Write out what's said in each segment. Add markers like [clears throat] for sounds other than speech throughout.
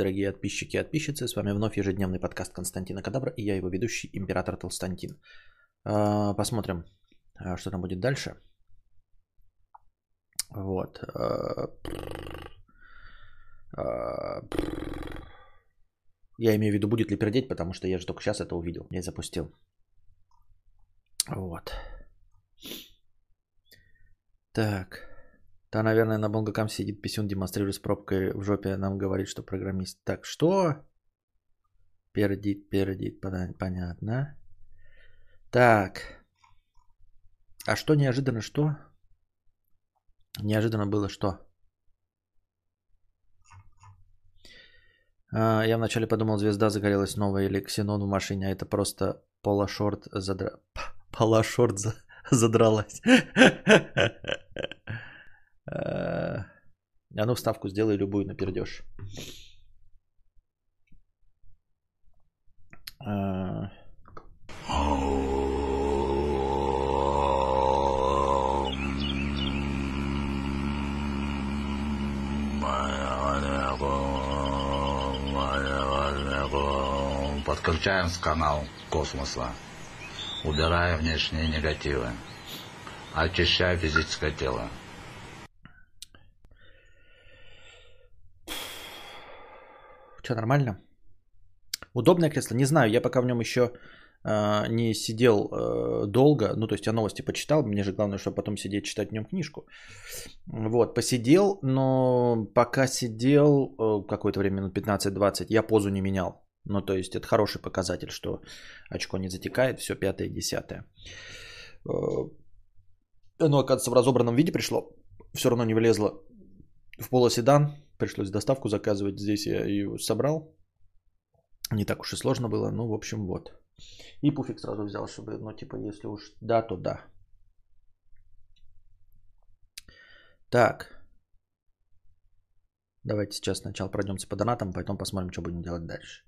дорогие подписчики и подписчицы. С вами вновь ежедневный подкаст Константина Кадабра и я его ведущий, император Толстантин. А, посмотрим, а, что там будет дальше. Вот. А, я имею в виду, будет ли пердеть, потому что я же только сейчас это увидел. Я запустил. Вот. Так. Да, наверное, на Бонгакам сидит писюн, демонстрирует с пробкой в жопе, нам говорит, что программист. Так, что? Пердит, пердит, понятно. Так. А что неожиданно что? Неожиданно было что? А, я вначале подумал, звезда загорелась новая или ксенон в машине, а это просто полошорт задра... Полошорт за... задралась. [laughs] А ну вставку сделай любую напердешь. А... Подключаем с канал космоса. Убирая внешние негативы. Очищая физическое тело. Что, нормально? Удобное кресло? Не знаю, я пока в нем еще э, не сидел э, долго. Ну, то есть я новости почитал. Мне же главное, чтобы потом сидеть читать в нем книжку. Вот, посидел, но пока сидел э, какое-то время, минут 15-20, я позу не менял. Ну, то есть это хороший показатель, что очко не затекает, все пятое, десятое. Э, оно, оказывается, в разобранном виде пришло. Все равно не влезло в полоседан. Пришлось доставку заказывать. Здесь я ее собрал. Не так уж и сложно было. Ну, в общем, вот. И пуфик сразу взял, чтобы, ну, типа, если уж да, то да. Так. Давайте сейчас сначала пройдемся по донатам, потом посмотрим, что будем делать дальше.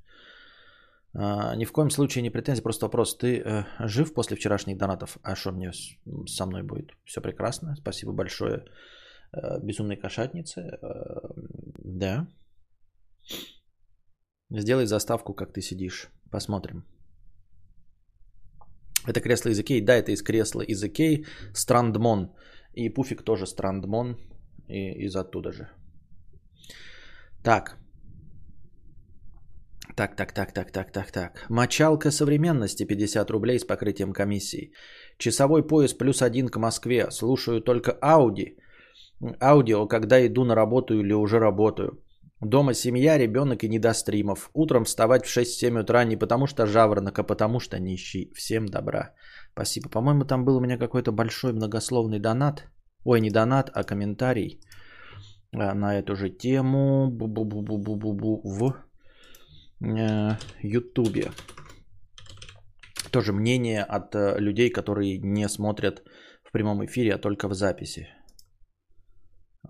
А, ни в коем случае не претензии, просто вопрос. Ты э, жив после вчерашних донатов? А что мне с, со мной будет? Все прекрасно. Спасибо большое безумной кошатнице. Э, да. Сделай заставку, как ты сидишь. Посмотрим. Это кресло из Икеи. Да, это из кресла из Икеи. Страндмон. И пуфик тоже Страндмон. И из оттуда же. Так. Так, так, так, так, так, так, так. Мочалка современности 50 рублей с покрытием комиссии. Часовой пояс плюс один к Москве. Слушаю только Ауди. Аудио, когда иду на работу или уже работаю. Дома семья, ребенок и не до стримов. Утром вставать в 6-7 утра не потому что жаворонок, а потому что нищий. Всем добра. Спасибо. По-моему, там был у меня какой-то большой многословный донат. Ой, не донат, а комментарий а, на эту же тему. Бу-бу-бу-бу-бу-бу в Э, Ютубе. Тоже мнение от э, людей, которые не смотрят в прямом эфире, а только в записи.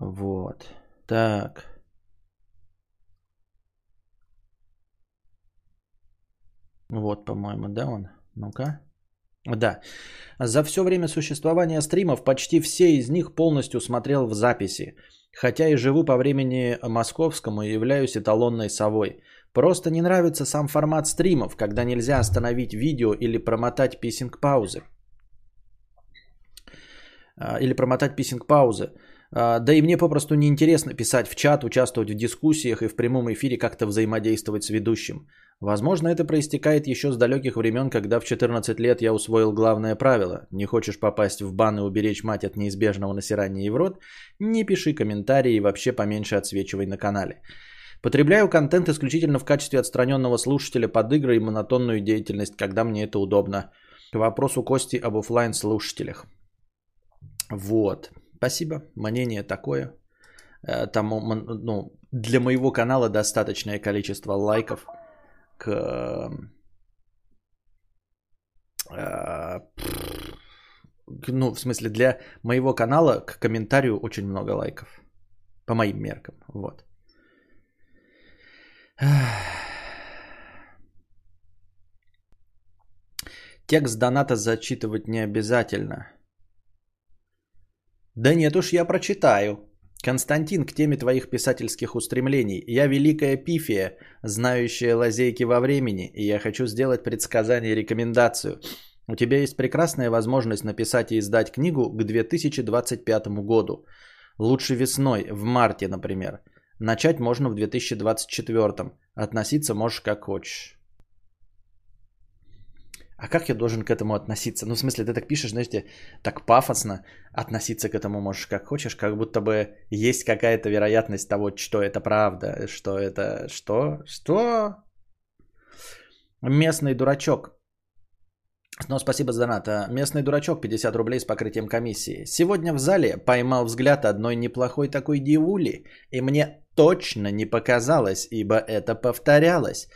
Вот. Так. Вот, по-моему, да, он? Ну-ка. Да. За все время существования стримов почти все из них полностью смотрел в записи. Хотя и живу по времени московскому и являюсь эталонной совой. Просто не нравится сам формат стримов, когда нельзя остановить видео или промотать писинг-паузы. А, или промотать писинг-паузы. А, да и мне попросту неинтересно писать в чат, участвовать в дискуссиях и в прямом эфире как-то взаимодействовать с ведущим. Возможно, это проистекает еще с далеких времен, когда в 14 лет я усвоил главное правило. Не хочешь попасть в бан и уберечь мать от неизбежного насирания и в рот? Не пиши комментарии и вообще поменьше отсвечивай на канале. Потребляю контент исключительно в качестве отстраненного слушателя под игры и монотонную деятельность, когда мне это удобно. К вопросу Кости об офлайн слушателях. Вот. Спасибо. Мнение такое. Э, там, ну, для моего канала достаточное количество лайков к э, ну, в смысле, для моего канала к комментарию очень много лайков. По моим меркам. Вот. Текст доната зачитывать не обязательно. Да нет уж, я прочитаю. Константин, к теме твоих писательских устремлений. Я великая пифия, знающая лазейки во времени, и я хочу сделать предсказание и рекомендацию. У тебя есть прекрасная возможность написать и издать книгу к 2025 году. Лучше весной, в марте, например. Начать можно в 2024. Относиться можешь как хочешь. А как я должен к этому относиться? Ну, в смысле, ты так пишешь, знаете, так пафосно относиться к этому можешь как хочешь, как будто бы есть какая-то вероятность того, что это правда, что это... Что? Что? Местный дурачок. Но спасибо за донат. Местный дурачок, 50 рублей с покрытием комиссии. Сегодня в зале поймал взгляд одной неплохой такой дивули, и мне точно не показалось, ибо это повторялось.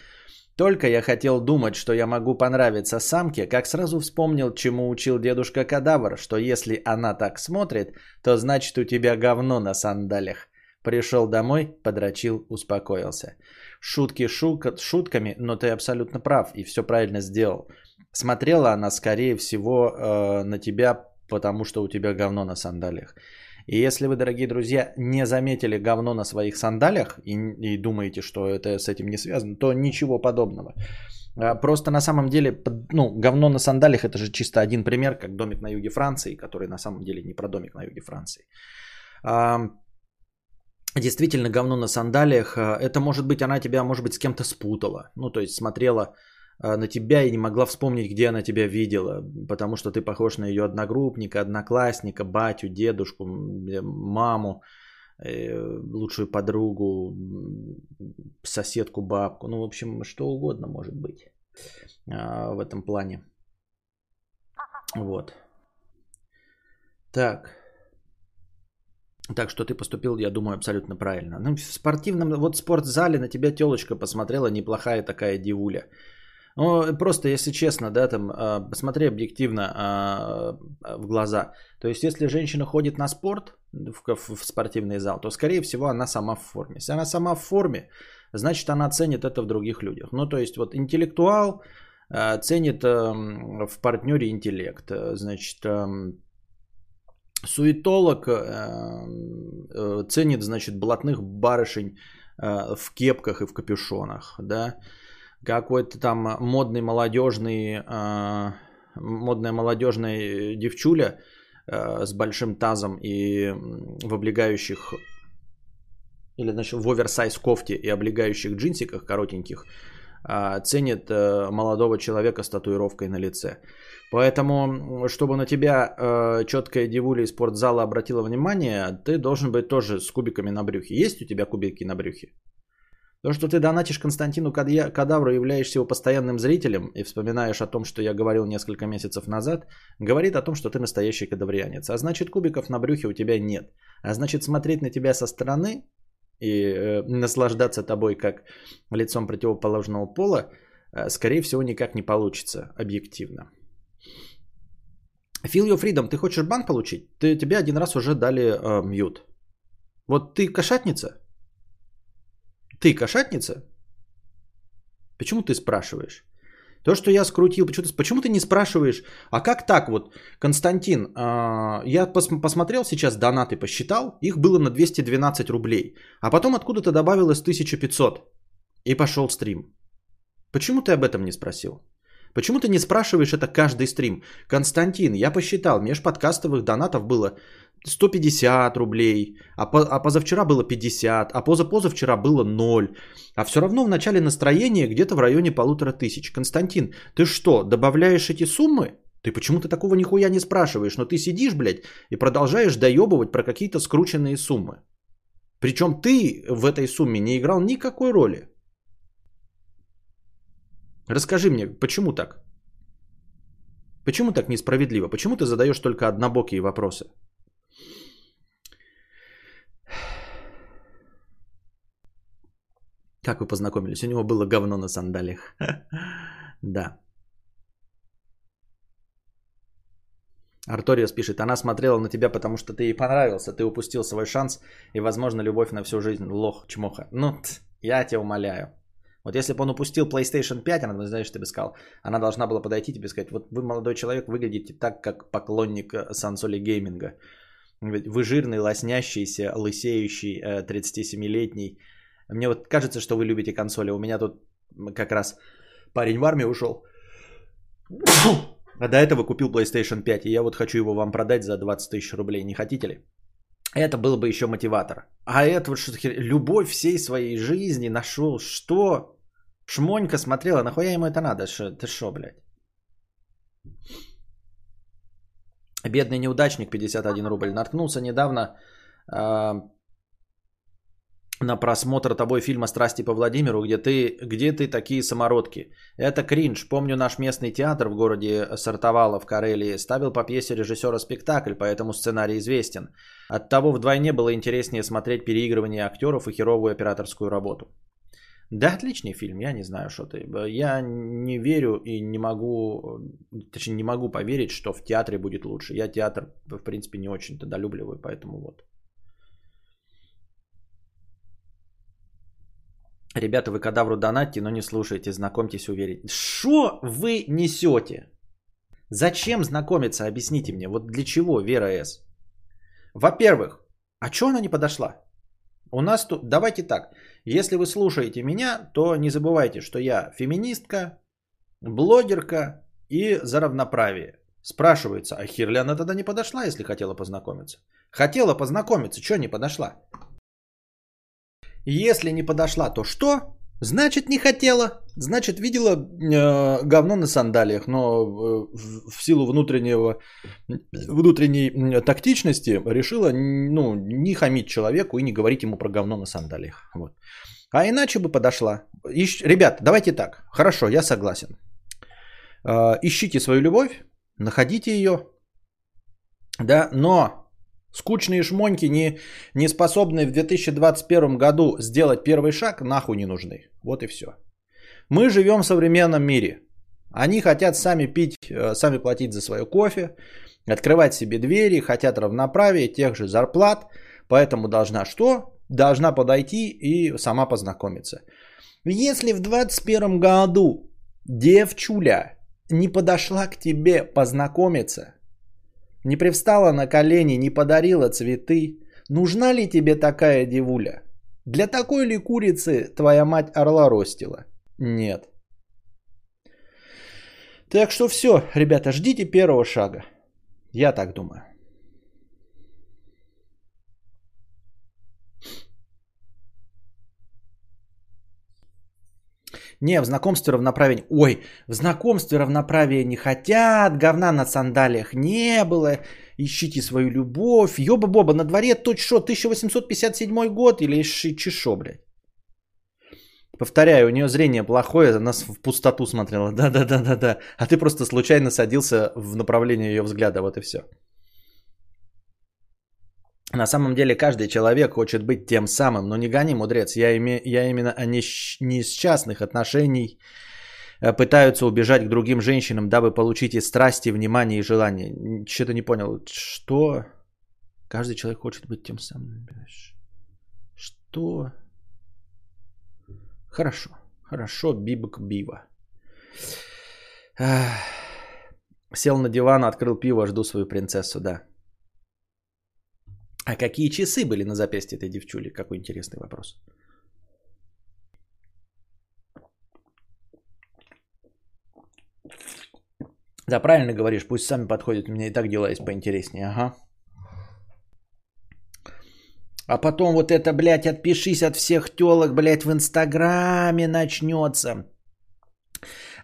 Только я хотел думать, что я могу понравиться самке, как сразу вспомнил, чему учил дедушка Кадавр, что если она так смотрит, то значит у тебя говно на сандалях. Пришел домой, подрочил, успокоился. Шутки шутка, шутками, но ты абсолютно прав и все правильно сделал. Смотрела она, скорее всего, э, на тебя, потому что у тебя говно на сандалях. И если вы, дорогие друзья, не заметили говно на своих сандалях и, и думаете, что это с этим не связано, то ничего подобного. А, просто на самом деле, ну, говно на сандалях это же чисто один пример, как домик на юге Франции, который на самом деле не про домик на юге Франции. А, действительно, говно на сандалиях, а, это может быть, она тебя, может быть, с кем-то спутала. Ну, то есть смотрела на тебя и не могла вспомнить, где она тебя видела, потому что ты похож на ее одногруппника, одноклассника, батю, дедушку, маму, э, лучшую подругу, соседку, бабку, ну, в общем, что угодно может быть в этом плане. Вот. Так. Так что ты поступил, я думаю, абсолютно правильно. Ну, в спортивном, вот в спортзале на тебя телочка посмотрела, неплохая такая дивуля. Ну, просто, если честно, да, там, посмотри объективно а, в глаза. То есть, если женщина ходит на спорт, в, в спортивный зал, то, скорее всего, она сама в форме. Если она сама в форме, значит, она ценит это в других людях. Ну, то есть, вот интеллектуал а, ценит в партнере интеллект. Значит, суетолог э, ценит, значит, блатных барышень в кепках и в капюшонах, да, какой-то там модный молодежный, э, модная молодежная девчуля э, с большим тазом и в облегающих или значит, в оверсайз кофте и облегающих джинсиках коротеньких э, ценит э, молодого человека с татуировкой на лице. Поэтому, чтобы на тебя э, четкая девуля из спортзала обратила внимание, ты должен быть тоже с кубиками на брюхе. Есть у тебя кубики на брюхе? То, что ты донатишь Константину Кадавру, являешься его постоянным зрителем и вспоминаешь о том, что я говорил несколько месяцев назад, говорит о том, что ты настоящий кадаврианец. А значит, кубиков на брюхе у тебя нет. А значит, смотреть на тебя со стороны и э, наслаждаться тобой как лицом противоположного пола, э, скорее всего, никак не получится объективно. Feel your freedom. Ты хочешь бан получить? Ты, тебе один раз уже дали э, мьют. Вот ты кошатница, ты кошатница? Почему ты спрашиваешь? То, что я скрутил, почему ты, почему ты не спрашиваешь, а как так вот, Константин, э, я пос, посмотрел сейчас донаты, посчитал, их было на 212 рублей, а потом откуда-то добавилось 1500 и пошел стрим. Почему ты об этом не спросил? Почему ты не спрашиваешь это каждый стрим? Константин, я посчитал, межподкастовых донатов было 150 рублей, а, по, а позавчера было 50, а позапозавчера было 0. А все равно в начале настроения где-то в районе полутора тысяч. Константин, ты что, добавляешь эти суммы? Ты почему-то такого нихуя не спрашиваешь, но ты сидишь, блядь, и продолжаешь доебывать про какие-то скрученные суммы. Причем ты в этой сумме не играл никакой роли. Расскажи мне, почему так? Почему так несправедливо? Почему ты задаешь только однобокие вопросы? Как вы познакомились? У него было говно на сандалиях. [laughs] Да. Арториус пишет, она смотрела на тебя, потому что ты ей понравился, ты упустил свой шанс и, возможно, любовь на всю жизнь. Лох, чмоха. Ну, я тебя умоляю. Вот если бы он упустил PlayStation 5, она, знаешь, ты бы сказал, она должна была подойти и тебе сказать, вот вы, молодой человек, выглядите так, как поклонник э, сансоли гейминга. Вы жирный, лоснящийся, лысеющий, 37-летний. Мне вот кажется, что вы любите консоли. У меня тут как раз парень в армию ушел. А до этого купил PlayStation 5, и я вот хочу его вам продать за 20 тысяч рублей. Не хотите ли? Это был бы еще мотиватор. А это вот что-то хер... Любовь всей своей жизни нашел. Что? Шмонька смотрела, нахуя ему это надо? Шо, ты шо, блядь? Бедный неудачник, 51 рубль. Наткнулся недавно э, на просмотр тобой фильма «Страсти по Владимиру», где ты, где ты такие самородки. Это кринж. Помню, наш местный театр в городе Сартовало в Карелии ставил по пьесе режиссера спектакль, поэтому сценарий известен. Оттого вдвойне было интереснее смотреть переигрывание актеров и херовую операторскую работу. Да, отличный фильм, я не знаю, что ты. Я не верю и не могу, точнее не могу поверить, что в театре будет лучше. Я театр, в принципе, не очень-то долюбливаю, поэтому вот. Ребята, вы кадавру донатьте, но не слушайте, знакомьтесь, уверить. Что вы несете? Зачем знакомиться, объясните мне. Вот для чего Вера С? Во-первых, а что она не подошла? У нас тут, давайте так, если вы слушаете меня, то не забывайте, что я феминистка, блогерка и за равноправие. Спрашивается, а Хирляна тогда не подошла, если хотела познакомиться? Хотела познакомиться, что не подошла? Если не подошла, то что? Значит, не хотела. Значит, видела э, говно на сандалиях, но э, в силу внутреннего, внутренней тактичности решила ну, не хамить человеку и не говорить ему про говно на сандалиях. Вот. А иначе бы подошла. Ищ... Ребят, давайте так. Хорошо, я согласен. Э, ищите свою любовь, находите ее. Да, но Скучные шмоньки, не, не способные в 2021 году сделать первый шаг, нахуй не нужны. Вот и все. Мы живем в современном мире. Они хотят сами пить, э, сами платить за свое кофе, открывать себе двери, хотят равноправия, тех же зарплат. Поэтому должна что? Должна подойти и сама познакомиться. Если в 2021 году девчуля не подошла к тебе познакомиться, не привстала на колени, не подарила цветы. Нужна ли тебе такая девуля? Для такой ли курицы твоя мать орла ростила? Нет. Так что все, ребята, ждите первого шага. Я так думаю. Не, в знакомстве равноправие... Ой, в знакомстве равноправия не хотят, говна на сандалиях не было. Ищите свою любовь. Ёба-боба, на дворе тут что, 1857 год или чешо, блядь? Повторяю, у нее зрение плохое, она в пустоту смотрела. [laughs] Да-да-да-да-да. А ты просто случайно садился в направлении ее взгляда, вот и все. На самом деле каждый человек хочет быть тем самым, но не гони, мудрец. Я, име, я именно о несчастных отношений э, пытаются убежать к другим женщинам, дабы получить и страсти, внимание и желание. Что-то не понял. Что? Каждый человек хочет быть тем самым. Что? Хорошо. Хорошо, бибок бива. Сел на диван, открыл пиво, жду свою принцессу, да. А какие часы были на запястье этой девчули? Какой интересный вопрос. Да, правильно говоришь, пусть сами подходят, у меня и так дела есть поинтереснее, ага. А потом вот это, блядь, отпишись от всех телок, блядь, в Инстаграме начнется.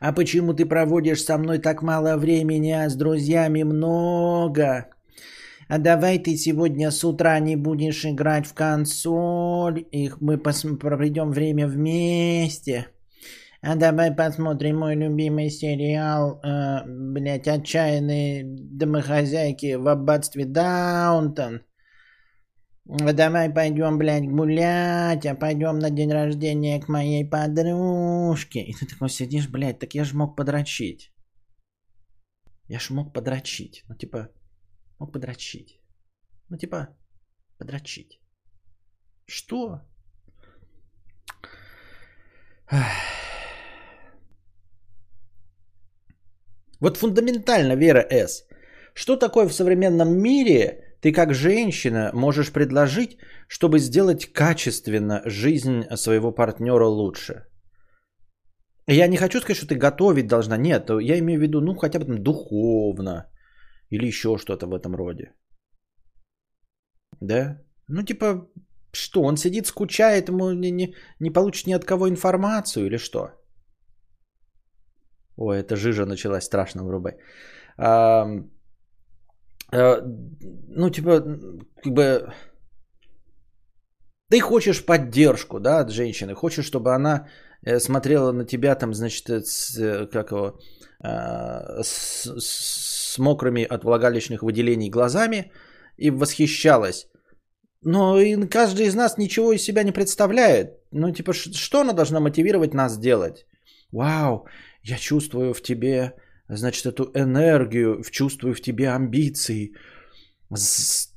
А почему ты проводишь со мной так мало времени, а с друзьями много? А давай ты сегодня с утра не будешь играть в консоль, и мы пос- проведем время вместе. А давай посмотрим мой любимый сериал, э, блядь, «Отчаянные домохозяйки в аббатстве Даунтон». А давай пойдем, блядь, гулять, а пойдем на день рождения к моей подружке. И ты такой сидишь, блядь, так я ж мог подрочить. Я ж мог подрочить. Ну, типа, Мог подрочить. Ну, типа, подрочить. Что? Вот фундаментально Вера С. Что такое в современном мире ты как женщина можешь предложить, чтобы сделать качественно жизнь своего партнера лучше? Я не хочу сказать, что ты готовить должна. Нет, я имею в виду, ну, хотя бы там духовно. Или еще что-то в этом роде. Да? Ну, типа, что, он сидит, скучает, ему не, не, не получит ни от кого информацию или что? Ой, это жижа началась страшно врубай. А, а, ну, типа, как бы... Ты хочешь поддержку, да, от женщины. Хочешь, чтобы она э, смотрела на тебя там, значит, э, с, как его, с, с мокрыми от влагалищных выделений глазами и восхищалась. Но каждый из нас ничего из себя не представляет. Ну, типа, что она должна мотивировать нас делать? Вау, я чувствую в тебе, значит, эту энергию, чувствую в тебе амбиции.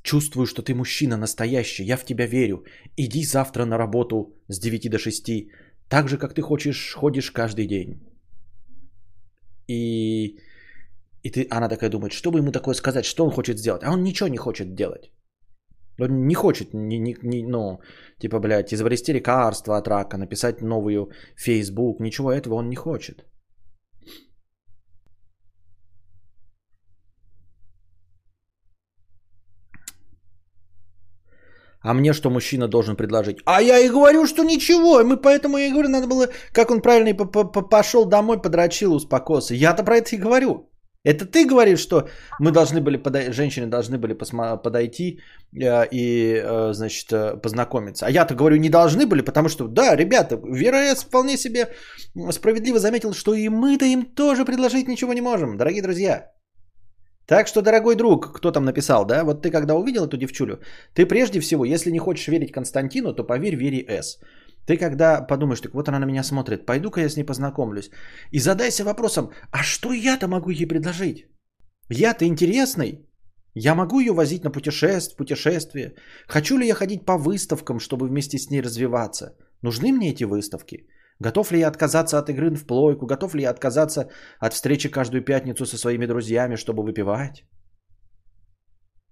Чувствую, что ты мужчина настоящий, я в тебя верю. Иди завтра на работу с 9 до 6, так же, как ты хочешь, ходишь каждый день. И, и ты, она такая думает, что бы ему такое сказать, что он хочет сделать. А он ничего не хочет делать. Он не хочет, не, не, не, ну, типа, блядь, изобрести лекарство от рака, написать новую Facebook, ничего этого он не хочет. А мне что мужчина должен предложить? А я и говорю, что ничего. Мы поэтому и говорю, надо было, как он правильно пошел домой, подрочил, успокоился. Я-то про это и говорю. Это ты говоришь, что мы должны были, подойти, женщины должны были посма- подойти э, и, э, значит, э, познакомиться. А я-то говорю, не должны были, потому что, да, ребята, Вера вполне себе справедливо заметил, что и мы-то им тоже предложить ничего не можем, дорогие друзья. Так что, дорогой друг, кто там написал, да, вот ты когда увидел эту девчулю, ты прежде всего, если не хочешь верить Константину, то поверь Вере С. Ты когда подумаешь, так вот она на меня смотрит, пойду-ка я с ней познакомлюсь. И задайся вопросом, а что я-то могу ей предложить? Я-то интересный. Я могу ее возить на путешествие, путешествие. Хочу ли я ходить по выставкам, чтобы вместе с ней развиваться? Нужны мне эти выставки? Готов ли я отказаться от игры в плойку? Готов ли я отказаться от встречи каждую пятницу со своими друзьями, чтобы выпивать?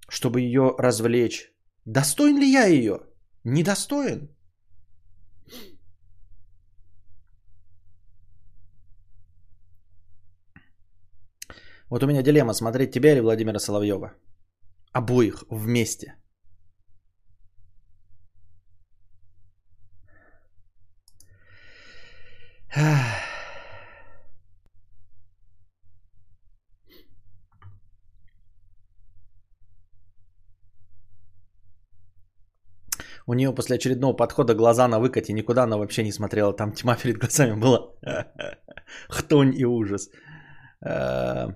Чтобы ее развлечь? Достоин ли я ее? Недостоин. Вот у меня дилемма, смотреть тебя или Владимира Соловьева. Обоих вместе. У нее после очередного подхода глаза на выкате, никуда она вообще не смотрела. Там тьма перед глазами была. [laughs] Хтонь и ужас. Э,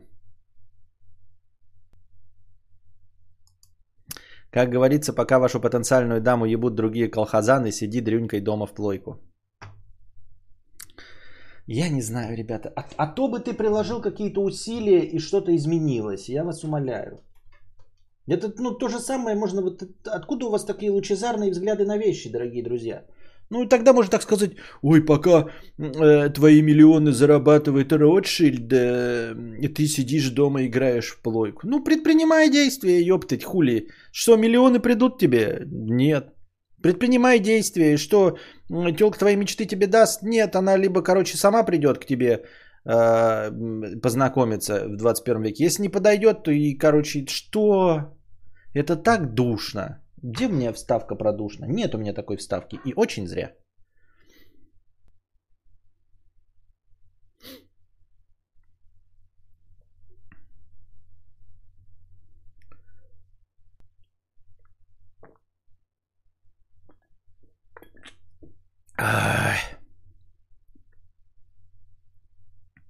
как говорится, пока вашу потенциальную даму ебут другие колхозаны, сиди дрюнькой дома в плойку. Я не знаю, ребята. А, а то бы ты приложил какие-то усилия и что-то изменилось. Я вас умоляю. Это ну, то же самое можно... Вот, откуда у вас такие лучезарные взгляды на вещи, дорогие друзья? Ну и тогда можно так сказать, ой, пока э, твои миллионы зарабатывает Ротшильд, э, ты сидишь дома и играешь в плойку. Ну предпринимай действия, ёптать, хули. Что, миллионы придут тебе? Нет. Предпринимай действия, что телка твоей мечты тебе даст? Нет, она либо, короче, сама придет к тебе э, познакомиться в 21 веке. Если не подойдет, то и, короче, что? Это так душно. Где у меня вставка про душно? Нет у меня такой вставки. И очень зря.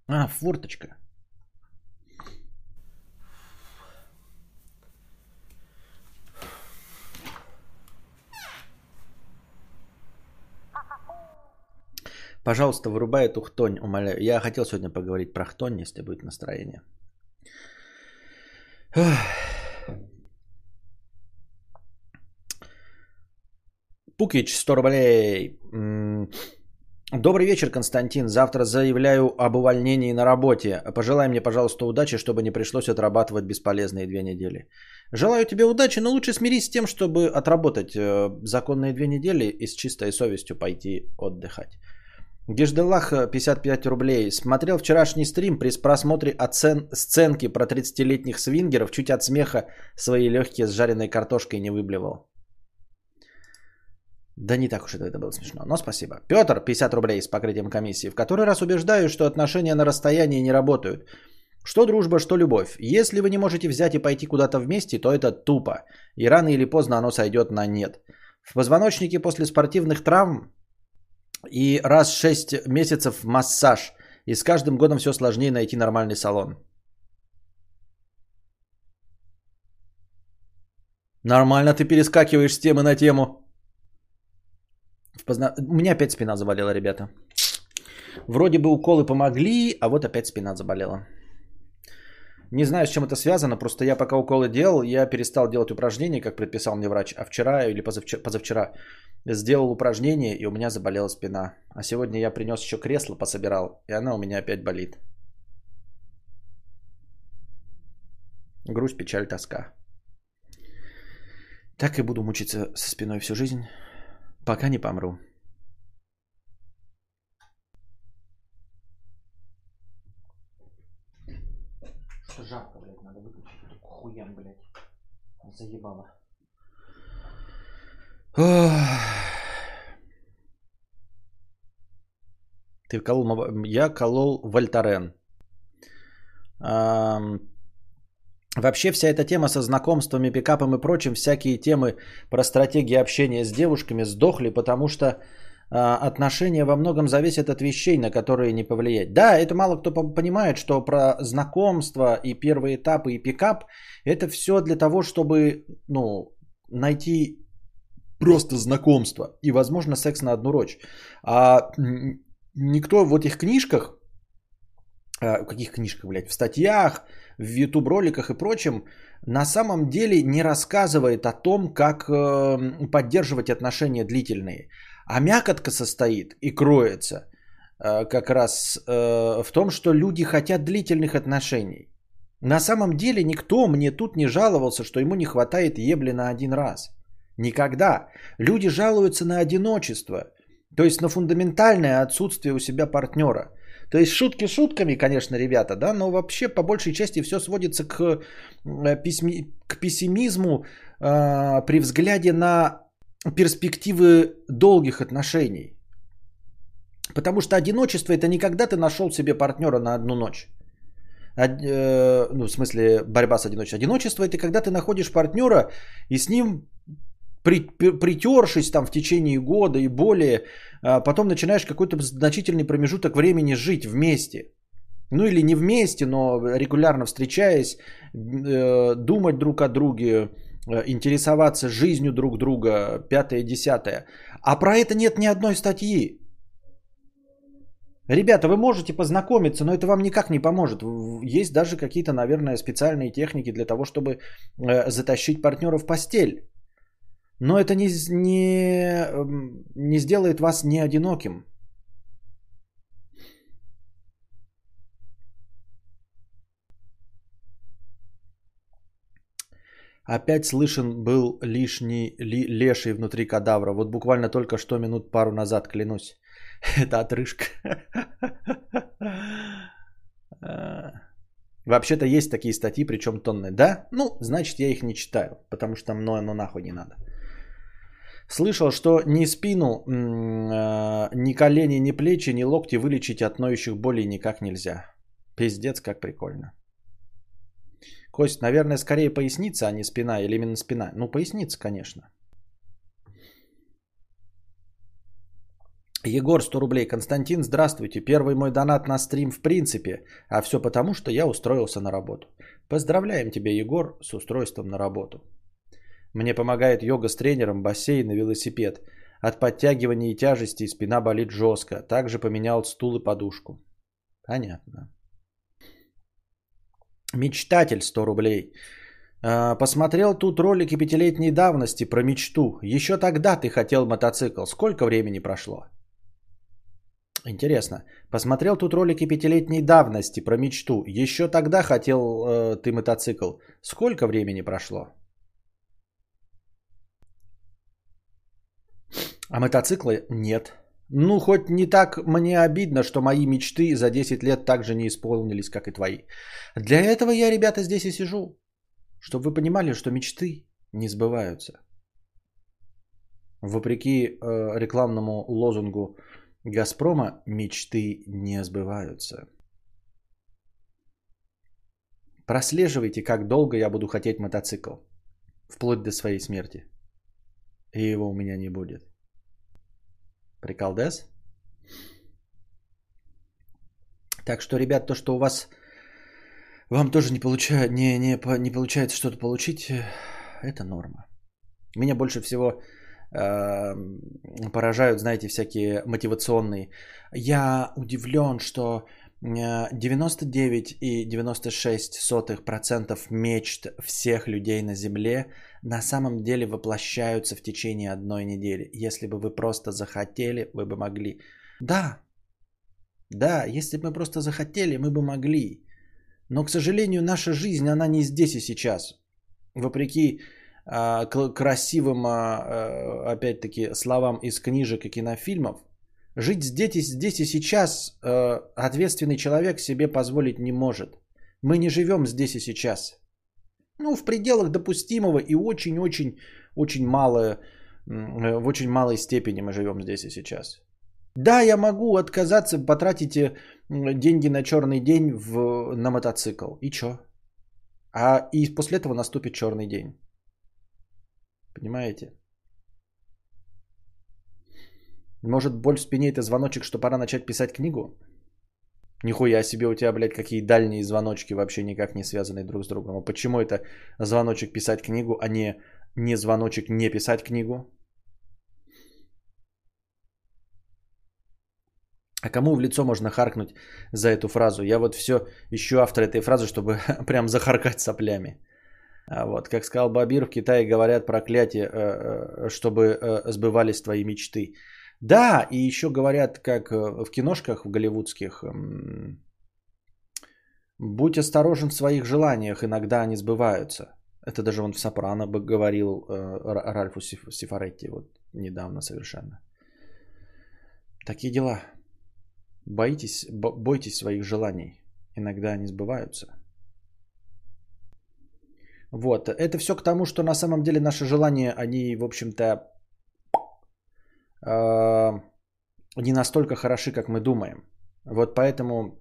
А, форточка. Пожалуйста, вырубай эту хтонь, умоляю. Я хотел сегодня поговорить про хтонь, если будет настроение. Пукич, 100 рублей. Добрый вечер, Константин. Завтра заявляю об увольнении на работе. Пожелай мне, пожалуйста, удачи, чтобы не пришлось отрабатывать бесполезные две недели. Желаю тебе удачи, но лучше смирись с тем, чтобы отработать э, законные две недели и с чистой совестью пойти отдыхать. Гежделах 55 рублей. Смотрел вчерашний стрим при просмотре оцен... сценки про 30-летних свингеров. Чуть от смеха свои легкие с жареной картошкой не выблевал. Да не так уж это, это было смешно, но спасибо. Петр, 50 рублей с покрытием комиссии. В который раз убеждаю, что отношения на расстоянии не работают. Что дружба, что любовь. Если вы не можете взять и пойти куда-то вместе, то это тупо. И рано или поздно оно сойдет на нет. В позвоночнике после спортивных травм и раз в 6 месяцев массаж. И с каждым годом все сложнее найти нормальный салон. Нормально ты перескакиваешь с темы на тему. Позна... У меня опять спина заболела, ребята. Вроде бы уколы помогли, а вот опять спина заболела. Не знаю, с чем это связано, просто я пока уколы делал, я перестал делать упражнения, как предписал мне врач, а вчера или позавчера, позавчера сделал упражнение, и у меня заболела спина. А сегодня я принес еще кресло, пособирал, и она у меня опять болит. Грусть, печаль, тоска. Так и буду мучиться со спиной всю жизнь, пока не помру. Что жарко, блядь, надо выключить эту хуям, блядь. Заебало. Ты колол... Я колол Вольтарен. Вообще вся эта тема со знакомствами, пикапом и прочим, всякие темы про стратегии общения с девушками сдохли, потому что отношения во многом зависят от вещей, на которые не повлиять. Да, это мало кто понимает, что про знакомство и первые этапы и пикап это все для того, чтобы ну, найти просто знакомство и, возможно, секс на одну ночь. А никто в этих книжках, а, в каких книжках, блядь, в статьях, в YouTube роликах и прочем, на самом деле не рассказывает о том, как э, поддерживать отношения длительные. А мякотка состоит и кроется э, как раз э, в том, что люди хотят длительных отношений. На самом деле никто мне тут не жаловался, что ему не хватает ебли на один раз. Никогда. Люди жалуются на одиночество, то есть на фундаментальное отсутствие у себя партнера. То есть шутки шутками, конечно, ребята, да, но вообще по большей части все сводится к, э, письми, к пессимизму э, при взгляде на перспективы долгих отношений. Потому что одиночество это не когда ты нашел себе партнера на одну ночь. Э, ну, в смысле, борьба с одиночеством. Одиночество это когда ты находишь партнера и с ним при, притершись там в течение года и более, а потом начинаешь какой-то значительный промежуток времени жить вместе. Ну или не вместе, но регулярно встречаясь, э, думать друг о друге, интересоваться жизнью друг друга, пятое, десятое. А про это нет ни одной статьи. Ребята, вы можете познакомиться, но это вам никак не поможет. Есть даже какие-то, наверное, специальные техники для того, чтобы э, затащить партнера в постель. Но это не, не, эм, не сделает вас не одиноким. Опять слышен был лишний ли, леший внутри кадавра. Вот буквально только что минут пару назад, клянусь. [laughs] Это отрыжка. [laughs] Вообще-то есть такие статьи, причем тонны. Да? Ну, значит, я их не читаю, потому что мною оно нахуй не надо. Слышал, что ни спину, а, ни колени, ни плечи, ни локти вылечить от ноющих болей никак нельзя. Пиздец, как прикольно. Кость, наверное, скорее поясница, а не спина, или именно спина. Ну, поясница, конечно. Егор, 100 рублей. Константин, здравствуйте. Первый мой донат на стрим в принципе. А все потому, что я устроился на работу. Поздравляем тебя, Егор, с устройством на работу. Мне помогает йога с тренером, бассейн и велосипед. От подтягивания и тяжести спина болит жестко. Также поменял стул и подушку. Понятно. Мечтатель 100 рублей. А, посмотрел тут ролики пятилетней давности про мечту. Еще тогда ты хотел мотоцикл. Сколько времени прошло? Интересно. Посмотрел тут ролики пятилетней давности про мечту. Еще тогда хотел э, ты мотоцикл. Сколько времени прошло? А мотоцикла нет. Ну, хоть не так мне обидно, что мои мечты за 10 лет также не исполнились, как и твои. Для этого я, ребята, здесь и сижу. Чтобы вы понимали, что мечты не сбываются. Вопреки э, рекламному лозунгу Газпрома, мечты не сбываются. Прослеживайте, как долго я буду хотеть мотоцикл. Вплоть до своей смерти. И его у меня не будет. Приколдес? Так что, ребят, то, что у вас вам тоже не, получает, не, не, не получается что-то получить, э, это норма. Меня больше всего э, поражают, знаете, всякие мотивационные. Я удивлен, что 99,96% мечт всех людей на Земле на самом деле воплощаются в течение одной недели. Если бы вы просто захотели, вы бы могли. Да, да, если бы мы просто захотели, мы бы могли. Но, к сожалению, наша жизнь, она не здесь и сейчас. Вопреки э, красивым, э, опять-таки, словам из книжек и кинофильмов, Жить здесь, здесь и сейчас э, ответственный человек себе позволить не может. Мы не живем здесь и сейчас. Ну, в пределах допустимого и очень-очень, очень мало, э, в очень малой степени мы живем здесь и сейчас. Да, я могу отказаться, потратить деньги на черный день в, на мотоцикл. И чё? А и после этого наступит черный день. Понимаете? Может, боль в спине это звоночек, что пора начать писать книгу? Нихуя себе у тебя, блядь, какие дальние звоночки вообще никак не связаны друг с другом. А почему это звоночек писать книгу, а не, не звоночек не писать книгу? А кому в лицо можно харкнуть за эту фразу? Я вот все ищу автора этой фразы, чтобы [laughs] прям захаркать соплями. А вот, как сказал Бабир, в Китае говорят проклятие, э, э, чтобы э, сбывались твои мечты. Да, и еще говорят, как э, в киношках в голливудских, будь осторожен в своих желаниях, иногда они сбываются. Это даже он в «Сопрано» бы говорил э, Ральфу Сифаретти вот недавно совершенно. Такие дела. Боитесь, бойтесь своих желаний. Иногда они сбываются. Вот. Это все к тому, что на самом деле наши желания, они, в общем-то, не настолько хороши, как мы думаем. Вот поэтому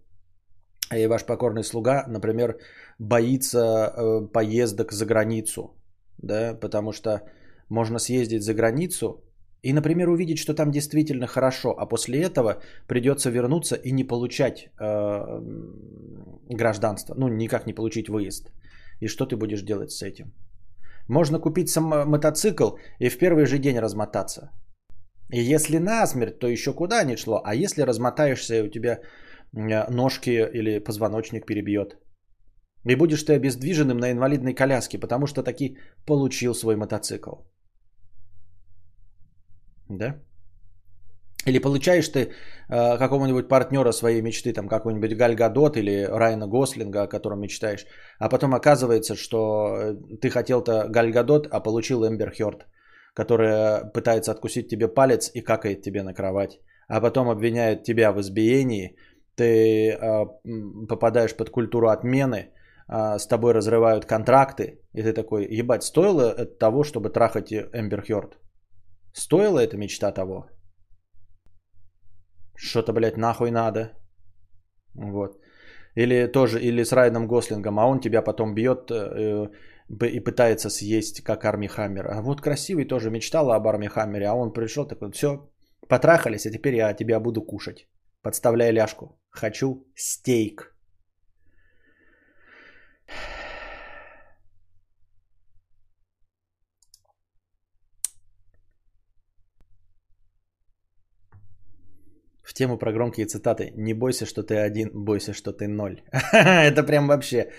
и ваш покорный слуга, например, боится э, поездок за границу, да, потому что можно съездить за границу и, например, увидеть, что там действительно хорошо, а после этого придется вернуться и не получать э, гражданство, ну никак не получить выезд. И что ты будешь делать с этим? Можно купить сам мотоцикл и в первый же день размотаться. И если насмерть, то еще куда ни шло. А если размотаешься, и у тебя ножки или позвоночник перебьет. И будешь ты обездвиженным на инвалидной коляске, потому что таки получил свой мотоцикл. Да? Или получаешь ты э, какого-нибудь партнера своей мечты, там какой-нибудь Галь Гадот или Райана Гослинга, о котором мечтаешь, а потом оказывается, что ты хотел-то Галь Гадот, а получил Эмбер Хёрд которая пытается откусить тебе палец и какает тебе на кровать, а потом обвиняет тебя в избиении, ты э, попадаешь под культуру отмены, э, с тобой разрывают контракты, и ты такой, ебать, стоило это того, чтобы трахать Эмбер Хёрд? Стоила эта мечта того? Что-то, блядь, нахуй надо. Вот. Или тоже, или с Райаном Гослингом, а он тебя потом бьет, э, и пытается съесть, как Арми Хаммер. А вот красивый тоже мечтал об Арми Хаммере, а он пришел такой, все, потрахались, а теперь я тебя буду кушать. Подставляя ляжку. Хочу стейк. В тему про громкие цитаты. Не бойся, что ты один, бойся, что ты ноль. [laughs] Это прям вообще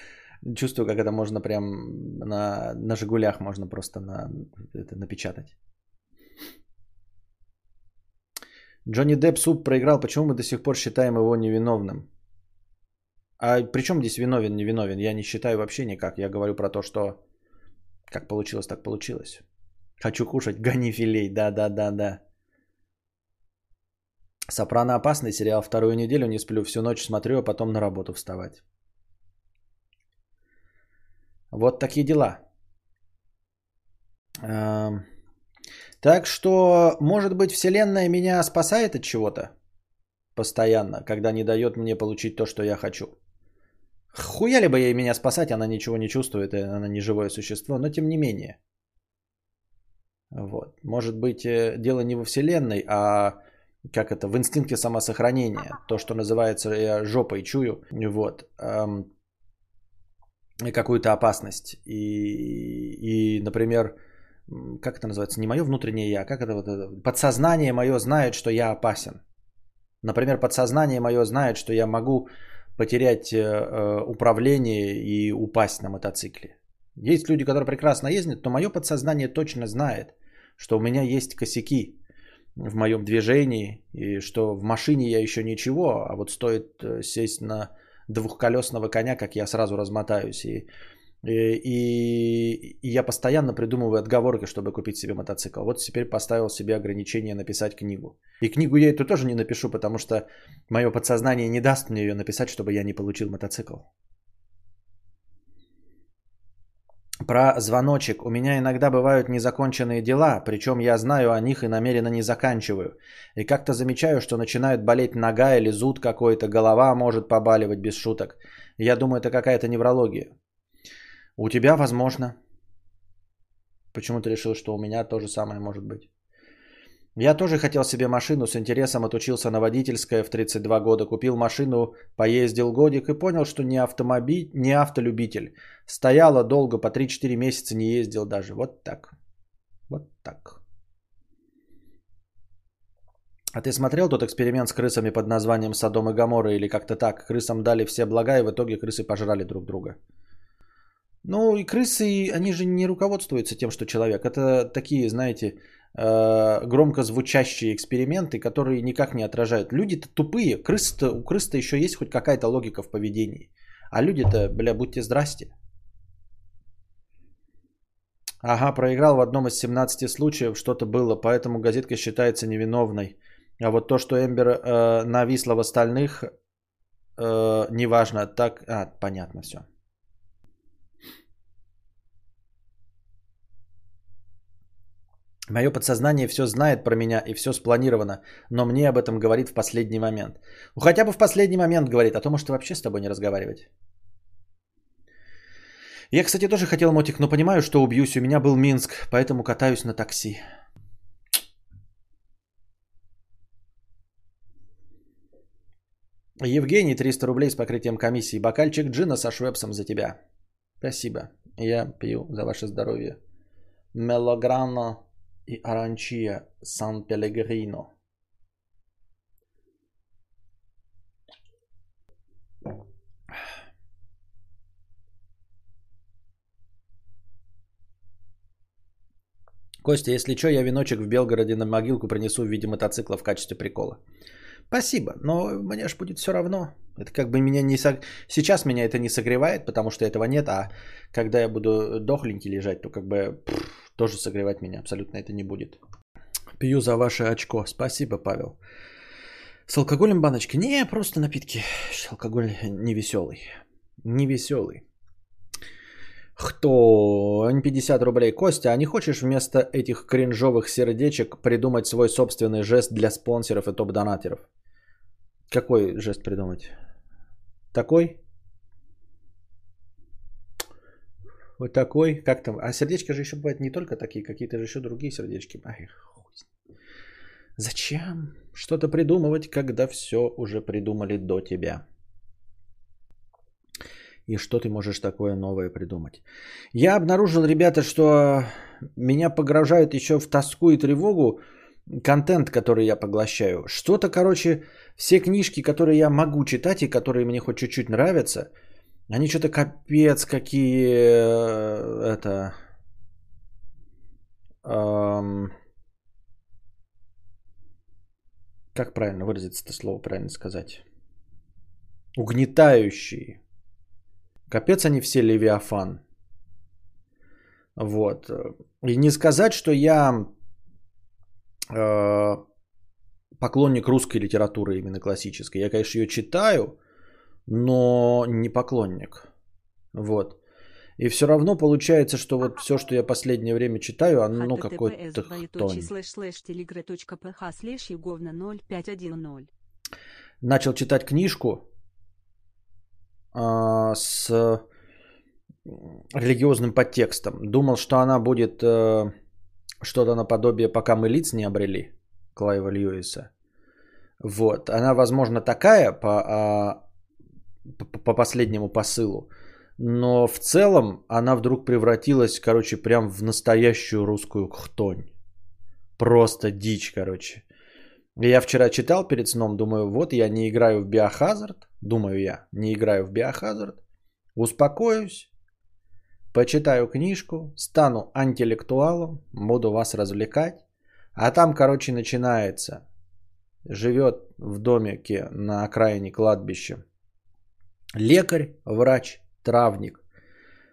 Чувствую, как это можно прям на, на «Жигулях» можно просто на, это напечатать. Джонни Депп суд проиграл. Почему мы до сих пор считаем его невиновным? А при чем здесь виновен, невиновен? Я не считаю вообще никак. Я говорю про то, что как получилось, так получилось. Хочу кушать, [laughs] гони филей. Да, да, да, да. Сопрано опасный сериал. Вторую неделю не сплю, всю ночь смотрю, а потом на работу вставать. Вот такие дела. Эм, так что, может быть, Вселенная меня спасает от чего-то постоянно, когда не дает мне получить то, что я хочу. Хуя ли бы ей меня спасать, она ничего не чувствует, она не живое существо, но тем не менее. Вот. Может быть, э, дело не во Вселенной, а как это, в инстинкте самосохранения. То, что называется, я жопой чую. Вот. Эм, какую-то опасность. И, и, например, как это называется, не мое внутреннее я, как это вот, подсознание мое знает, что я опасен. Например, подсознание мое знает, что я могу потерять э, э, управление и упасть на мотоцикле. Есть люди, которые прекрасно ездят, но мое подсознание точно знает, что у меня есть косяки в моем движении, и что в машине я еще ничего, а вот стоит э, сесть на двухколесного коня, как я сразу размотаюсь. И, и, и, я постоянно придумываю отговорки, чтобы купить себе мотоцикл. Вот теперь поставил себе ограничение написать книгу. И книгу я эту тоже не напишу, потому что мое подсознание не даст мне ее написать, чтобы я не получил мотоцикл. Про звоночек. У меня иногда бывают незаконченные дела, причем я знаю о них и намеренно не заканчиваю. И как-то замечаю, что начинает болеть нога или зуд какой-то, голова может побаливать без шуток. Я думаю, это какая-то неврология. У тебя возможно. Почему ты решил, что у меня то же самое может быть? Я тоже хотел себе машину, с интересом отучился на водительское в 32 года, купил машину, поездил годик и понял, что не автомобиль, не автолюбитель. Стояла долго, по 3-4 месяца не ездил даже. Вот так. Вот так. А ты смотрел тот эксперимент с крысами под названием Содом и Гамора или как-то так? Крысам дали все блага и в итоге крысы пожрали друг друга. Ну и крысы, они же не руководствуются тем, что человек. Это такие, знаете, громко звучащие эксперименты, которые никак не отражают. Люди-то тупые, крысы-то, у крыс-то еще есть хоть какая-то логика в поведении. А люди-то, бля, будьте здрасте. Ага, проиграл в одном из 17 случаев, что-то было, поэтому газетка считается невиновной. А вот то, что Эмбер э, нависла в остальных, э, неважно, так... А, понятно все. Мое подсознание все знает про меня и все спланировано, но мне об этом говорит в последний момент. Ну, хотя бы в последний момент говорит, а то может вообще с тобой не разговаривать. Я, кстати, тоже хотел мотик, но понимаю, что убьюсь. У меня был Минск, поэтому катаюсь на такси. Евгений, 300 рублей с покрытием комиссии. Бокальчик джина со швепсом за тебя. Спасибо. Я пью за ваше здоровье. Мелограно и Аранчия Сан Пелегрино. Костя, если что, я веночек в Белгороде на могилку принесу в виде мотоцикла в качестве прикола. Спасибо, но мне ж будет все равно. Это как бы меня не... Сог... Сейчас меня это не согревает, потому что этого нет, а когда я буду дохленький лежать, то как бы пфф, тоже согревать меня абсолютно это не будет. Пью за ваше очко. Спасибо, Павел. С алкоголем баночки? Не, просто напитки. Алкоголь не веселый. Не веселый. Кто? 50 рублей. Костя, а не хочешь вместо этих кринжовых сердечек придумать свой собственный жест для спонсоров и топ-донатеров? Какой жест придумать? Такой? Вот такой? Как там? А сердечки же еще бывают не только такие, какие-то же еще другие сердечки. Ай. Зачем что-то придумывать, когда все уже придумали до тебя? И что ты можешь такое новое придумать? Я обнаружил, ребята, что меня погружают еще в тоску и тревогу контент, который я поглощаю. Что-то, короче, все книжки, которые я могу читать и которые мне хоть чуть-чуть нравятся, они что-то капец какие э, это... Эм, как правильно выразиться это слово, правильно сказать? Угнетающие. Капец они все Левиафан. Вот. И не сказать, что я э, поклонник русской литературы, именно классической. Я, конечно, ее читаю, но не поклонник. Вот. И все равно получается, что вот все, что я последнее время читаю, оно ну, какой-то хтонь. Начал читать книжку а, с религиозным подтекстом. Думал, что она будет э, что-то наподобие «Пока мы лиц не обрели» Клайва Льюиса. Вот. Она, возможно, такая по, а, по, по последнему посылу. Но в целом она вдруг превратилась, короче, прям в настоящую русскую хтонь. Просто дичь, короче. Я вчера читал перед сном, думаю, вот я не играю в биохазард, думаю я, не играю в биохазард, успокоюсь, почитаю книжку, стану антилектуалом, буду вас развлекать. А там, короче, начинается. Живет в домике на окраине кладбища. Лекарь, врач, травник.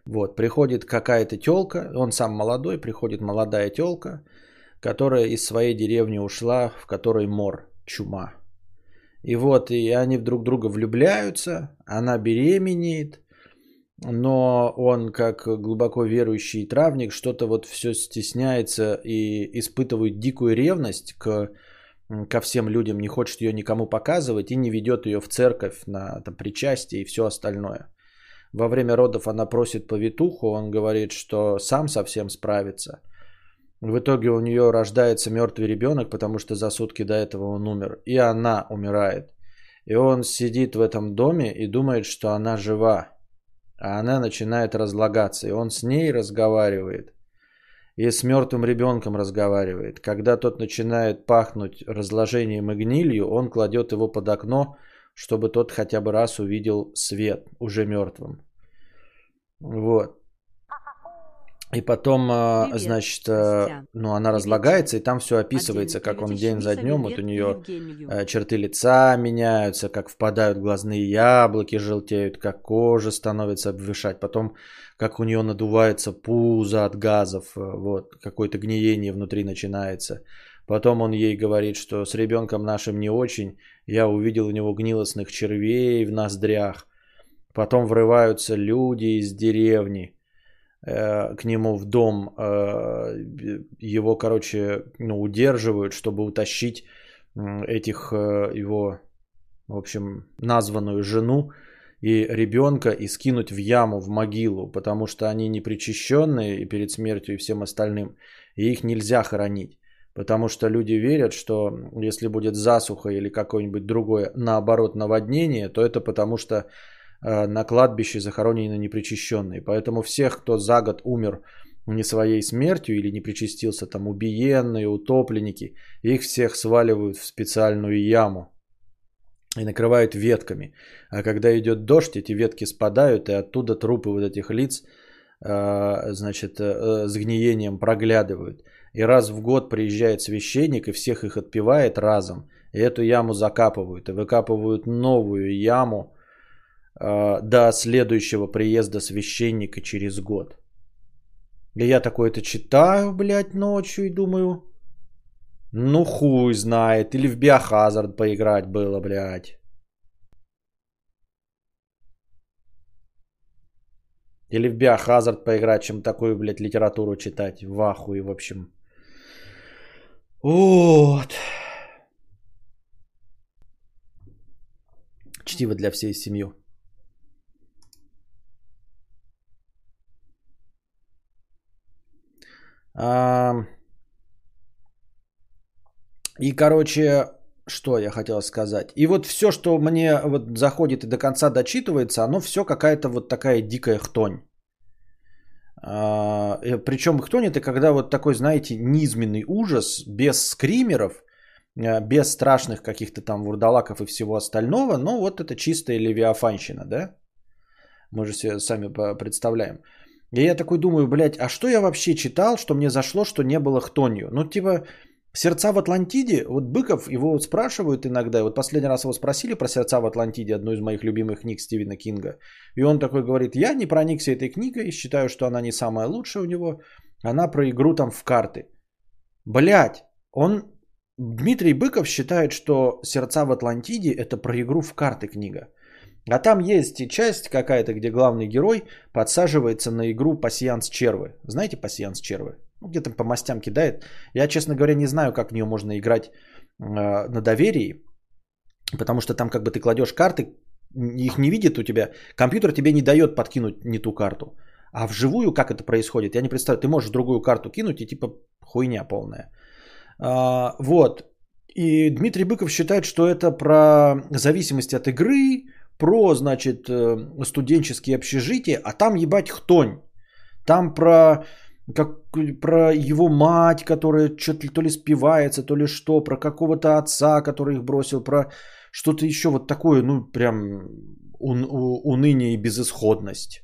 Вот, приходит какая-то телка, он сам молодой, приходит молодая телка, которая из своей деревни ушла, в которой мор, чума. И вот, и они друг друга влюбляются, она беременеет, но он, как глубоко верующий травник, что-то вот все стесняется и испытывает дикую ревность к, ко всем людям, не хочет ее никому показывать и не ведет ее в церковь на там, причастие и все остальное. Во время родов она просит повитуху, он говорит, что сам совсем справится. В итоге у нее рождается мертвый ребенок, потому что за сутки до этого он умер. И она умирает. И он сидит в этом доме и думает, что она жива а она начинает разлагаться, и он с ней разговаривает, и с мертвым ребенком разговаривает. Когда тот начинает пахнуть разложением и гнилью, он кладет его под окно, чтобы тот хотя бы раз увидел свет уже мертвым. Вот. И потом, а, Привет, значит, а, Костя. ну, она разлагается, и там все описывается, как он день за днем, вот у нее. А, черты лица меняются, как впадают глазные яблоки, желтеют, как кожа становится обвешать, потом как у нее надувается пузо от газов, вот, какое-то гниение внутри начинается. Потом он ей говорит, что с ребенком нашим не очень, я увидел у него гнилостных червей в ноздрях. Потом врываются люди из деревни – Э, к нему в дом, э, его, короче, ну, удерживают, чтобы утащить этих э, его, в общем, названную жену и ребенка и скинуть в яму, в могилу, потому что они непричащенные и перед смертью и всем остальным, и их нельзя хоронить. Потому что люди верят, что если будет засуха или какое-нибудь другое, наоборот, наводнение, то это потому что Э, на кладбище захоронены непричащенные. Поэтому всех, кто за год умер не своей смертью или не причастился, там убиенные, утопленники, их всех сваливают в специальную яму и накрывают ветками. А когда идет дождь, эти ветки спадают, и оттуда трупы вот этих лиц, э, значит, э, с гниением проглядывают. И раз в год приезжает священник и всех их отпевает разом. И эту яму закапывают. И выкапывают новую яму, э, до следующего приезда священника через год. И я такой это читаю, блядь, ночью и думаю, ну хуй знает, или в Биохазард поиграть было, блядь. Или в Биохазард поиграть, чем такую, блядь, литературу читать. В ахуе, в общем. Вот. Чтиво для всей семьи. И, короче, что я хотел сказать. И вот все, что мне вот заходит и до конца дочитывается, оно все какая-то вот такая дикая хтонь. А, Причем хтонь это когда вот такой, знаете, низменный ужас, без скримеров, а, без страшных каких-то там вурдалаков и всего остального, но вот это чистая левиафанщина, да? Мы же себе сами представляем. И я такой думаю, блядь, а что я вообще читал, что мне зашло, что не было хтонью? Ну, типа, «Сердца в Атлантиде», вот Быков, его спрашивают иногда, вот последний раз его спросили про «Сердца в Атлантиде», одну из моих любимых книг Стивена Кинга, и он такой говорит, я не проникся этой книгой, считаю, что она не самая лучшая у него, она про игру там в карты. Блядь, он Дмитрий Быков считает, что «Сердца в Атлантиде» – это про игру в карты книга. А там есть часть какая-то, где главный герой подсаживается на игру «Пассианс червы». Знаете «Пассианс червы»? Ну, где-то по мастям кидает. Я, честно говоря, не знаю, как в нее можно играть э, на доверии, потому что там как бы ты кладешь карты, их не видит у тебя, компьютер тебе не дает подкинуть не ту карту. А вживую как это происходит, я не представляю. Ты можешь другую карту кинуть и типа хуйня полная. А, вот. И Дмитрий Быков считает, что это про зависимость от игры, про, значит, э, студенческие общежития, а там ебать хтонь. Там про, как, про его мать, которая что-то то ли спивается, то ли что, про какого-то отца, который их бросил, про что-то еще вот такое, ну, прям ун, уныние и безысходность.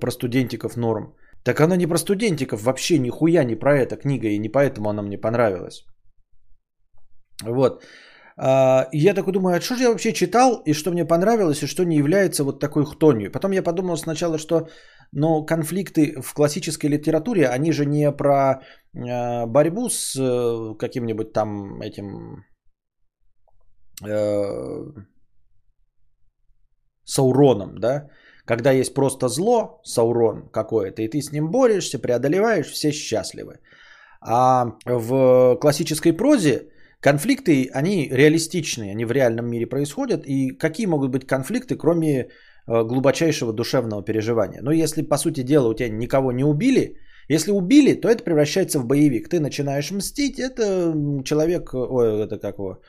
Про студентиков норм. Так она не про студентиков, вообще нихуя не про эта книга, и не поэтому она мне понравилась. Вот. А, и я такой думаю, а что же я вообще читал, и что мне понравилось, и что не является вот такой хтонью. Потом я подумал сначала, что но конфликты в классической литературе, они же не про э, борьбу с э, каким-нибудь там этим э, Сауроном, да, когда есть просто зло, Саурон какое-то, и ты с ним борешься, преодолеваешь, все счастливы. А в классической прозе конфликты, они реалистичные, они в реальном мире происходят. И какие могут быть конфликты, кроме э, глубочайшего душевного переживания? Но если, по сути дела, у тебя никого не убили, если убили, то это превращается в боевик. Ты начинаешь мстить, это человек, ой, это как его,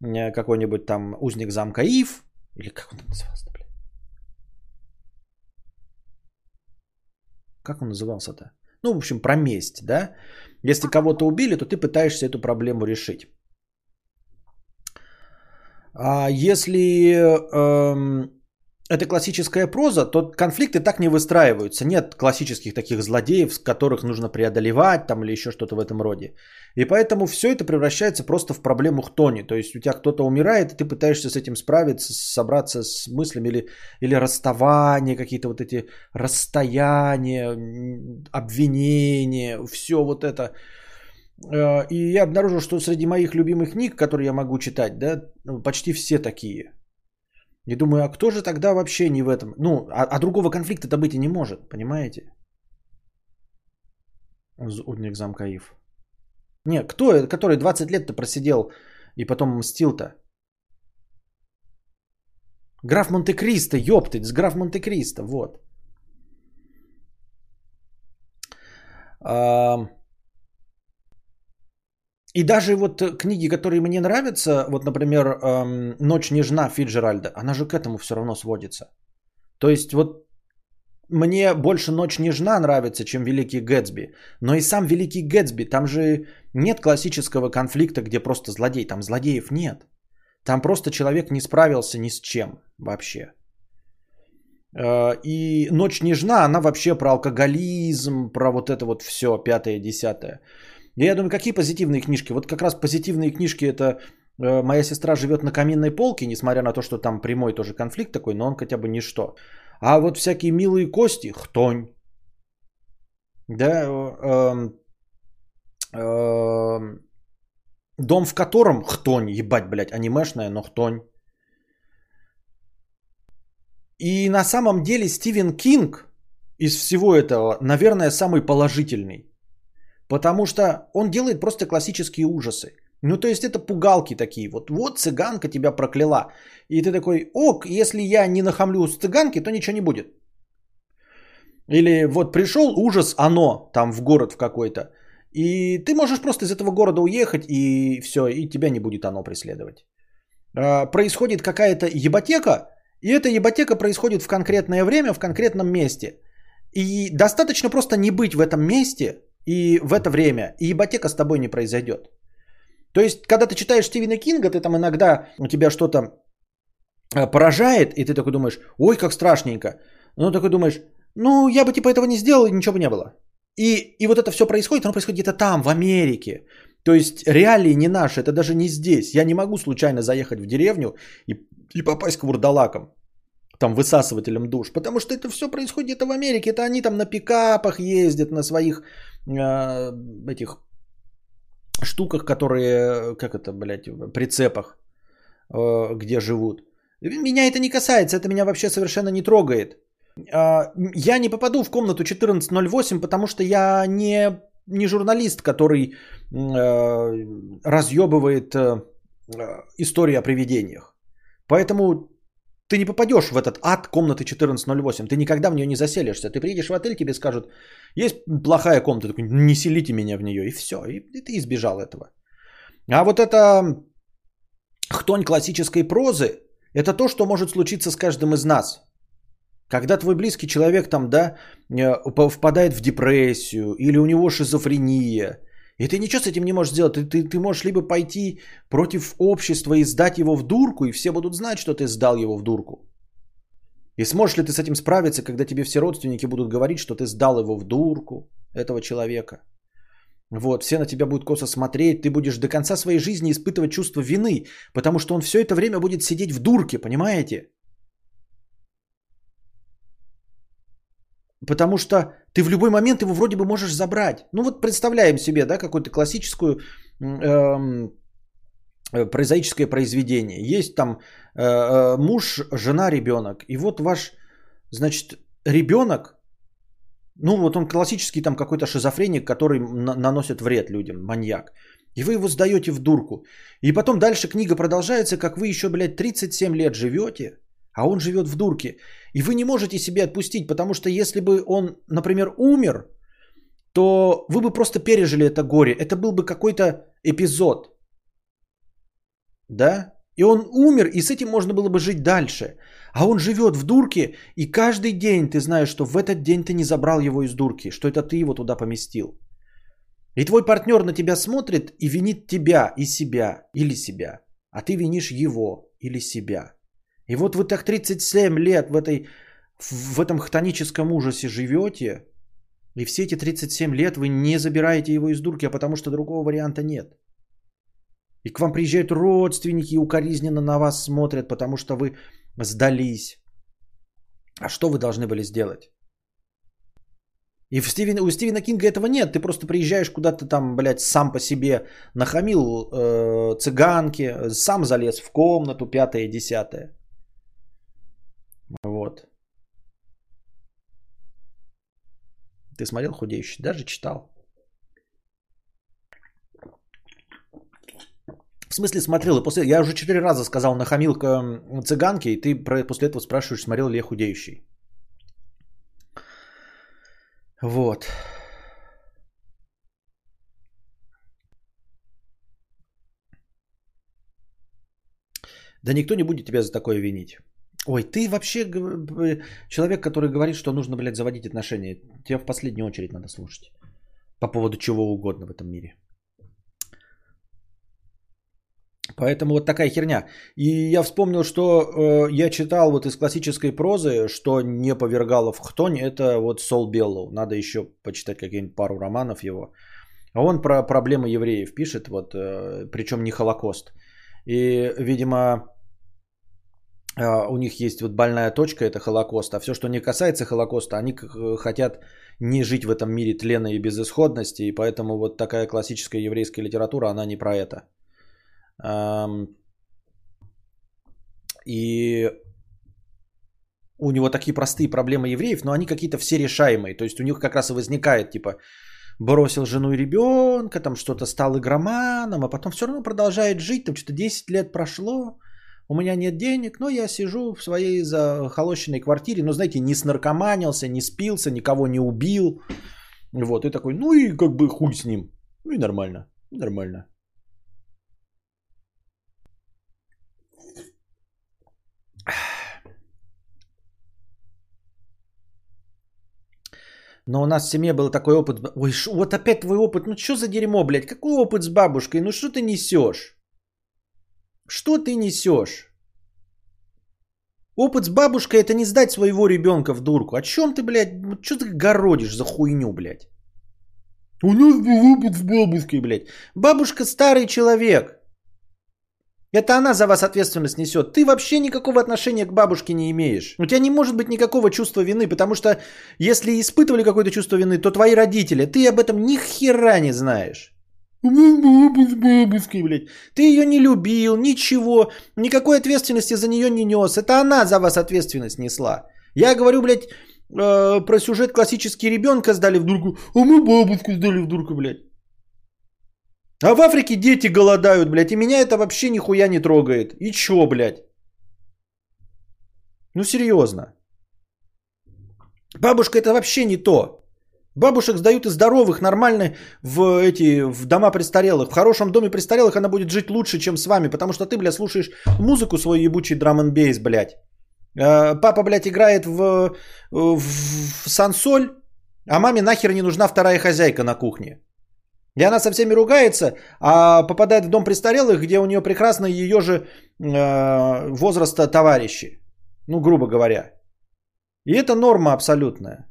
э, какой-нибудь там узник замка Ив, или как он назывался, блин? Как он назывался-то? Ну, в общем, про месть, да? Если кого-то убили, то ты пытаешься эту проблему решить. А если эм, это классическая проза, то конфликты так не выстраиваются. Нет классических таких злодеев, которых нужно преодолевать там или еще что-то в этом роде. И поэтому все это превращается просто в проблему хтони. То есть у тебя кто-то умирает, и ты пытаешься с этим справиться, собраться с мыслями или, или расставания, какие-то вот эти расстояния, обвинения, все вот это. Э, и я обнаружил, что среди моих любимых книг, которые я могу читать, да, ну, почти все такие. И думаю, а кто же тогда вообще не в этом? Ну, а, а другого конфликта-то быть и не может, понимаете? Удник Замкаив. Не, кто, который 20 лет-то просидел и потом мстил-то? Граф Монте-Кристо, ёптать, с граф Монте-Кристо, вот. А, и даже вот э, книги, которые мне нравятся, вот, например, эм, «Ночь нежна» Фиджеральда, она же к этому все равно сводится. То есть вот мне больше «Ночь нежна» нравится, чем «Великий Гэтсби». Но и сам «Великий Гэтсби», там же нет классического конфликта, где просто злодей. Там злодеев нет. Там просто человек не справился ни с чем вообще. Э, и «Ночь нежна», она вообще про алкоголизм, про вот это вот все, Я думаю, какие позитивные книжки? Вот как раз позитивные книжки это э, моя сестра живет на каминной полке, несмотря на то, что там прямой тоже конфликт такой, но он хотя бы ничто. А вот всякие милые кости, хтонь. Да, э, э, дом в котором хтонь, ебать, блядь, анимешная, но хтонь. И на самом деле Стивен Кинг из всего этого, наверное, самый положительный. Потому что он делает просто классические ужасы. Ну, то есть это пугалки такие. Вот, вот цыганка тебя прокляла. И ты такой, ок, если я не нахамлю с цыганки, то ничего не будет. Или вот пришел ужас, оно там в город в какой-то. И ты можешь просто из этого города уехать, и все, и тебя не будет оно преследовать. А, происходит какая-то еботека, и эта еботека происходит в конкретное время, в конкретном месте. И достаточно просто не быть в этом месте, и в это время и ипотека с тобой не произойдет. То есть, когда ты читаешь Стивена Кинга, ты там иногда у тебя что-то э, поражает, и ты такой думаешь, ой, как страшненько. Ну, такой думаешь, ну, я бы типа этого не сделал, и ничего бы не было. И, и вот это все происходит, оно происходит где-то там, в Америке. То есть реалии не наши, это даже не здесь. Я не могу случайно заехать в деревню и, и попасть к вурдалакам, там высасывателям душ, потому что это все происходит где-то в Америке. Это они там на пикапах ездят, на своих этих штуках, которые, как это, блядь, прицепах, э, где живут. Меня это не касается, это меня вообще совершенно не трогает. А, я не попаду в комнату 1408, потому что я не, не журналист, который э, разъебывает э, истории о привидениях. Поэтому ты не попадешь в этот ад комнаты 1408. Ты никогда в нее не заселишься. Ты приедешь в отель, тебе скажут, есть плохая комната, такой, не селите меня в нее. И все. И, и ты избежал этого. А вот это хтонь классической прозы, это то, что может случиться с каждым из нас. Когда твой близкий человек там, да, э, впадает в депрессию, или у него шизофрения, и ты ничего с этим не можешь сделать. Ты, ты, ты можешь либо пойти против общества и сдать его в дурку, и все будут знать, что ты сдал его в дурку. И сможешь ли ты с этим справиться, когда тебе все родственники будут говорить, что ты сдал его в дурку, этого человека? Вот, все на тебя будут косо смотреть, ты будешь до конца своей жизни испытывать чувство вины, потому что он все это время будет сидеть в дурке, понимаете? Потому что ты в любой момент его вроде бы можешь забрать. Ну вот представляем себе, да, какую-то классическую эм, э, прозаическое произведение. Есть там э, э, муж, жена, ребенок. И вот ваш, значит, ребенок, ну вот он классический там какой-то шизофреник, который на- наносит вред людям, маньяк. И вы его сдаете в дурку. И потом дальше книга продолжается, как вы еще, блядь, 37 лет живете, а он живет в дурке. И вы не можете себе отпустить, потому что если бы он, например, умер, то вы бы просто пережили это горе. Это был бы какой-то эпизод. Да? И он умер, и с этим можно было бы жить дальше. А он живет в дурке, и каждый день ты знаешь, что в этот день ты не забрал его из дурки, что это ты его туда поместил. И твой партнер на тебя смотрит и винит тебя и себя или себя, а ты винишь его или себя. И вот вы так 37 лет в, этой, в этом хтоническом ужасе живете, и все эти 37 лет вы не забираете его из дурки, а потому что другого варианта нет. И к вам приезжают родственники и укоризненно на вас смотрят, потому что вы сдались. А что вы должны были сделать? И в Стивен, у Стивена Кинга этого нет. Ты просто приезжаешь куда-то там, блядь, сам по себе нахамил э, цыганки, сам залез в комнату, пятое, десятое. Вот. Ты смотрел худеющий? Даже читал. В смысле смотрел? И после... Я уже четыре раза сказал нахамил к цыганке, и ты после этого спрашиваешь, смотрел ли я худеющий. Вот. Да никто не будет тебя за такое винить. Ой, ты вообще человек, который говорит, что нужно, блядь, заводить отношения. Тебя в последнюю очередь надо слушать. По поводу чего угодно в этом мире. Поэтому вот такая херня. И я вспомнил, что э, я читал вот из классической прозы, что не повергало в хтонь, это вот Сол Беллоу. Надо еще почитать какие-нибудь пару романов его. А он про проблемы евреев пишет, вот, э, причем не Холокост. И, видимо, у них есть вот больная точка, это Холокост, а все, что не касается Холокоста, они хотят не жить в этом мире тлена и безысходности, и поэтому вот такая классическая еврейская литература, она не про это. И у него такие простые проблемы евреев, но они какие-то все решаемые. То есть у них как раз и возникает, типа, бросил жену и ребенка, там что-то стал игроманом, а потом все равно продолжает жить, там что-то 10 лет прошло, у меня нет денег, но я сижу в своей захолощенной квартире, но, знаете, не снаркоманился, не спился, никого не убил. Вот, и такой, ну и как бы хуй с ним. Ну и нормально, нормально. Но у нас в семье был такой опыт. Ой, шо, вот опять твой опыт. Ну что за дерьмо, блядь? Какой опыт с бабушкой? Ну что ты несешь? Что ты несешь? Опыт с бабушкой это не сдать своего ребенка в дурку. О чем ты, блядь, что ты городишь за хуйню, блядь? У нас был опыт с бабушкой, блядь. Бабушка старый человек. Это она за вас ответственность несет. Ты вообще никакого отношения к бабушке не имеешь. У тебя не может быть никакого чувства вины, потому что если испытывали какое-то чувство вины, то твои родители, ты об этом ни хера не знаешь. Бабуской, блядь. Ты ее не любил, ничего, никакой ответственности за нее не нес. Это она за вас ответственность несла. Я говорю, блядь, э, про сюжет классический ребенка сдали в дурку, а мы бабушку сдали в дурку, блядь. А в Африке дети голодают, блядь, и меня это вообще нихуя не трогает. И чё, блядь? Ну серьезно. Бабушка это вообще не то. Бабушек сдают и здоровых, нормально в эти в дома престарелых. В хорошем доме престарелых она будет жить лучше, чем с вами, потому что ты, блядь, слушаешь музыку свой ебучий драм н бейс, блядь. Э, папа, блядь, играет в, в, в сансоль, а маме нахер не нужна вторая хозяйка на кухне. И она со всеми ругается, а попадает в дом престарелых, где у нее прекрасно ее же э, возраста товарищи. Ну, грубо говоря. И это норма абсолютная.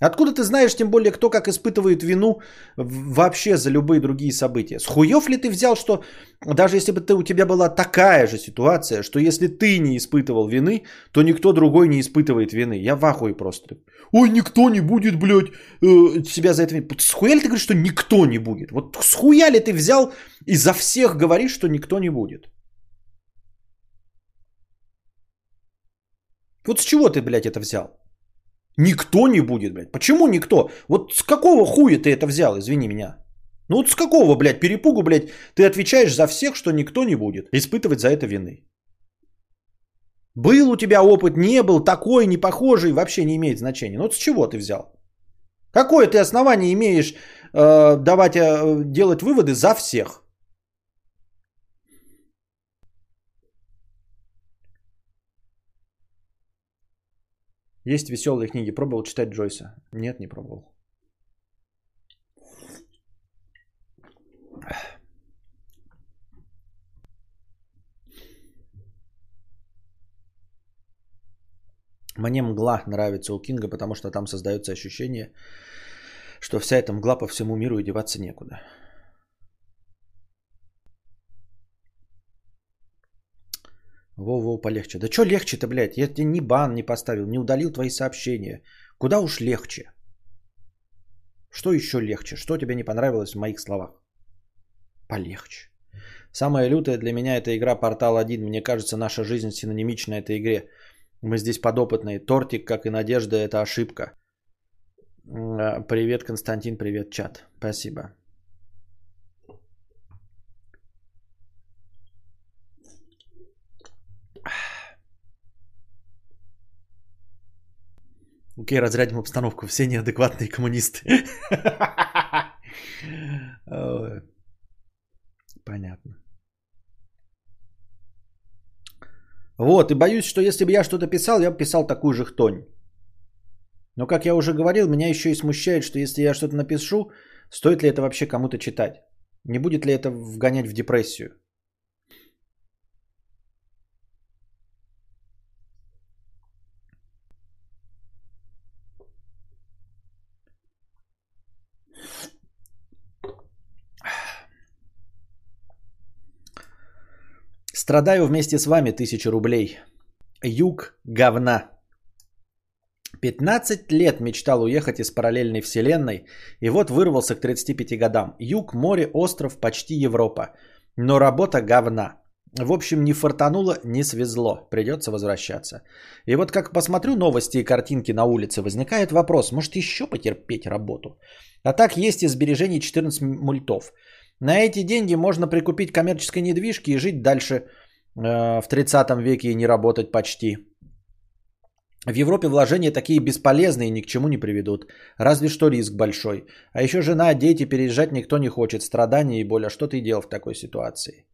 Откуда ты знаешь, тем более, кто как испытывает вину вообще за любые другие события? С хуев ли ты взял, что даже если бы ты, у тебя была такая же ситуация, что если ты не испытывал вины, то никто другой не испытывает вины? Я в ахуе просто. Ой, никто не будет, блядь, э, себя за это... С хуя ли ты говоришь, что никто не будет? Вот с хуя ли ты взял и за всех говоришь, что никто не будет? Вот с чего ты, блядь, это взял? Никто не будет, блядь. Почему никто? Вот с какого хуя ты это взял, извини меня? Ну вот с какого, блядь, перепугу, блядь, ты отвечаешь за всех, что никто не будет испытывать за это вины? Был у тебя опыт, не был, такой, не похожий, вообще не имеет значения. Ну вот с чего ты взял? Какое ты основание имеешь э, давать, э, делать выводы за всех? Есть веселые книги. Пробовал читать Джойса? Нет, не пробовал. Мне мгла нравится у Кинга, потому что там создается ощущение, что вся эта мгла по всему миру и деваться некуда. Во-во, полегче. Да что легче-то, блядь? Я тебе ни бан не поставил, не удалил твои сообщения. Куда уж легче? Что еще легче? Что тебе не понравилось в моих словах? Полегче. Самая лютая для меня это игра Портал 1. Мне кажется, наша жизнь синонимична этой игре. Мы здесь подопытные. Тортик, как и Надежда, это ошибка. А, привет, Константин, привет, чат. Спасибо. Окей, разрядим обстановку. Все неадекватные коммунисты. Понятно. Вот, и боюсь, что если бы я что-то писал, я бы писал такую же хтонь. Но, как я уже говорил, меня еще и смущает, что если я что-то напишу, стоит ли это вообще кому-то читать? Не будет ли это вгонять в депрессию? Страдаю вместе с вами, тысяча рублей. Юг говна. 15 лет мечтал уехать из параллельной вселенной, и вот вырвался к 35 годам. Юг, море, остров, почти Европа. Но работа говна. В общем, не фартануло, не свезло. Придется возвращаться. И вот как посмотрю новости и картинки на улице, возникает вопрос, может еще потерпеть работу? А так есть и сбережений 14 мультов. На эти деньги можно прикупить коммерческой недвижки и жить дальше э, в 30 веке и не работать почти. В Европе вложения такие бесполезные и ни к чему не приведут. Разве что риск большой. А еще жена, дети, переезжать никто не хочет. Страдания и боль. А что ты делал в такой ситуации?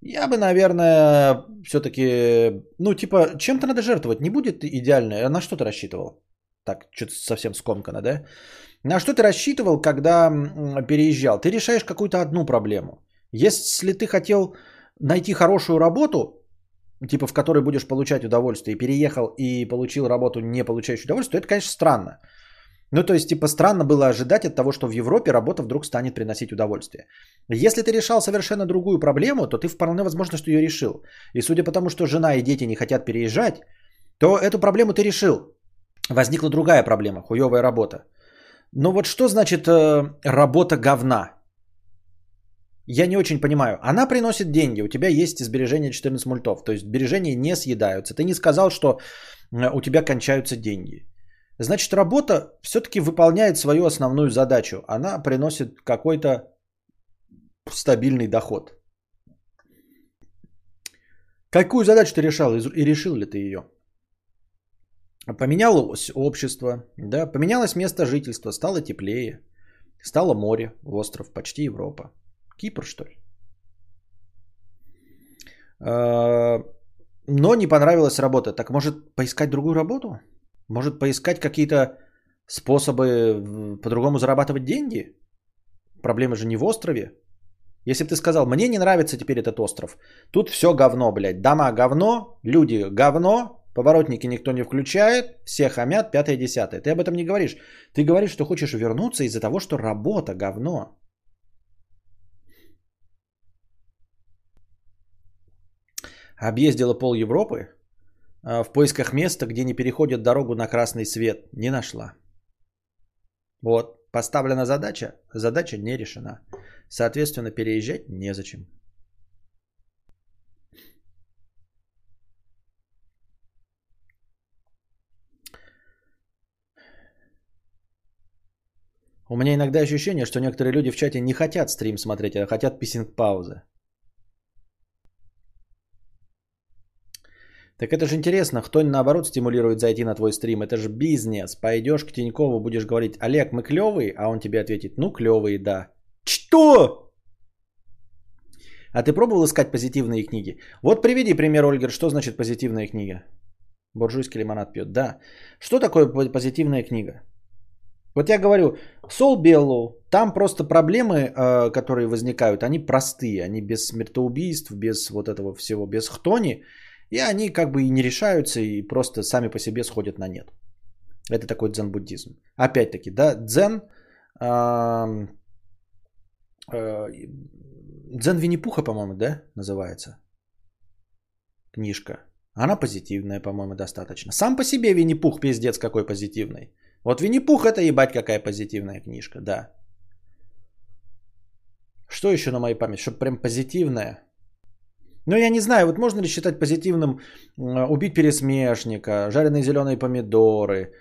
Я бы, наверное, все-таки, ну, типа, чем-то надо жертвовать. Не будет идеально. А на что ты рассчитывал? Так, что-то совсем скомкано, да? На что ты рассчитывал, когда переезжал? Ты решаешь какую-то одну проблему. Если ты хотел найти хорошую работу, типа в которой будешь получать удовольствие, и переехал и получил работу, не получающую удовольствие, то это, конечно, странно. Ну, то есть, типа, странно было ожидать от того, что в Европе работа вдруг станет приносить удовольствие. Если ты решал совершенно другую проблему, то ты вполне возможно, что ее решил. И судя по тому, что жена и дети не хотят переезжать, то эту проблему ты решил. Возникла другая проблема, хуевая работа. Но вот что значит э, работа говна? Я не очень понимаю. Она приносит деньги, у тебя есть сбережения 14 мультов, то есть сбережения не съедаются. Ты не сказал, что э, у тебя кончаются деньги. Значит, работа все-таки выполняет свою основную задачу. Она приносит какой-то стабильный доход. Какую задачу ты решал и решил ли ты ее? Поменялось общество, да, поменялось место жительства, стало теплее, стало море, остров, почти Европа. Кипр, что ли? А, но не понравилась работа. Так может поискать другую работу? Может поискать какие-то способы по-другому зарабатывать деньги? Проблема же не в острове. Если бы ты сказал, мне не нравится теперь этот остров, тут все говно, блядь. Дома говно, люди говно, поворотники никто не включает, все хамят, пятое, десятое. Ты об этом не говоришь. Ты говоришь, что хочешь вернуться из-за того, что работа говно. Объездила пол Европы а, в поисках места, где не переходят дорогу на красный свет. Не нашла. Вот, поставлена задача, задача не решена. Соответственно, переезжать незачем. У меня иногда ощущение, что некоторые люди в чате не хотят стрим смотреть, а хотят писинг-паузы. Так это же интересно, кто наоборот стимулирует зайти на твой стрим. Это же бизнес. Пойдешь к Тинькову, будешь говорить, Олег, мы клевые, а он тебе ответит, ну клевые, да. Что? А ты пробовал искать позитивные книги? Вот приведи пример, Ольгер, что значит позитивная книга? Буржуйский лимонад пьет. Да. Что такое позитивная книга? Вот я говорю, Сол Беллоу, там просто проблемы, э, которые возникают, они простые, они без смертоубийств, без вот этого всего, без хтони. И они как бы и не решаются, и просто сами по себе сходят на нет. Это такой дзен-буддизм. Опять-таки, да, дзен, э, дзен Винни-Пуха, по-моему, да, называется книжка. Она позитивная, по-моему, достаточно. Сам по себе Винни-Пух пиздец какой позитивный. Вот Винни-Пух это ебать какая позитивная книжка, да. Что еще на моей памяти? Чтобы прям позитивная. Ну, я не знаю, вот можно ли считать позитивным убить пересмешника, жареные зеленые помидоры,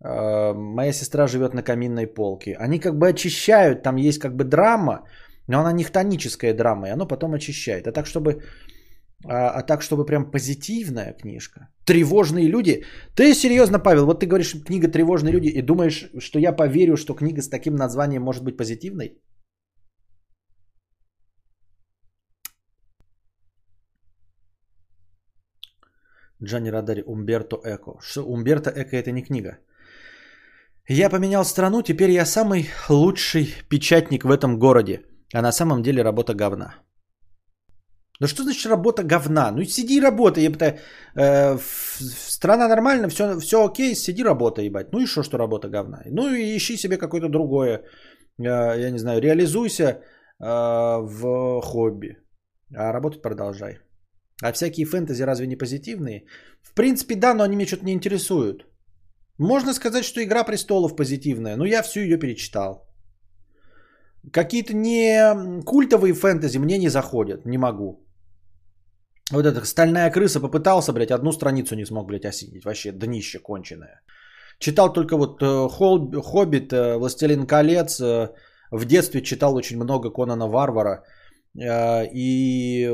э, моя сестра живет на каминной полке. Они как бы очищают, там есть как бы драма, но она не хтоническая драма, и оно потом очищает. А так, чтобы, а, а так, чтобы прям позитивная книжка. Тревожные люди. Ты серьезно, Павел, вот ты говоришь книга «Тревожные люди» и думаешь, что я поверю, что книга с таким названием может быть позитивной? Джанни Радари, Умберто Эко. Что, Умберто Эко это не книга. Я поменял страну, теперь я самый лучший печатник в этом городе. А на самом деле работа говна. Ну что значит работа говна? Ну сиди и работай, ебать. Э, страна нормально, все, все окей, сиди работай, ебать. Ну и что, что работа говна? Ну и ищи себе какое-то другое, э, я не знаю, реализуйся э, в хобби. А работать продолжай. А всякие фэнтези разве не позитивные? В принципе, да, но они меня что-то не интересуют. Можно сказать, что Игра престолов позитивная, но я всю ее перечитал. Какие-то не культовые фэнтези мне не заходят, не могу. Вот эта стальная крыса попытался, блядь, одну страницу не смог, блядь, осилить. Вообще днище конченое. Читал только вот э, Хоббит, э, Властелин колец. Э, в детстве читал очень много Конана Варвара и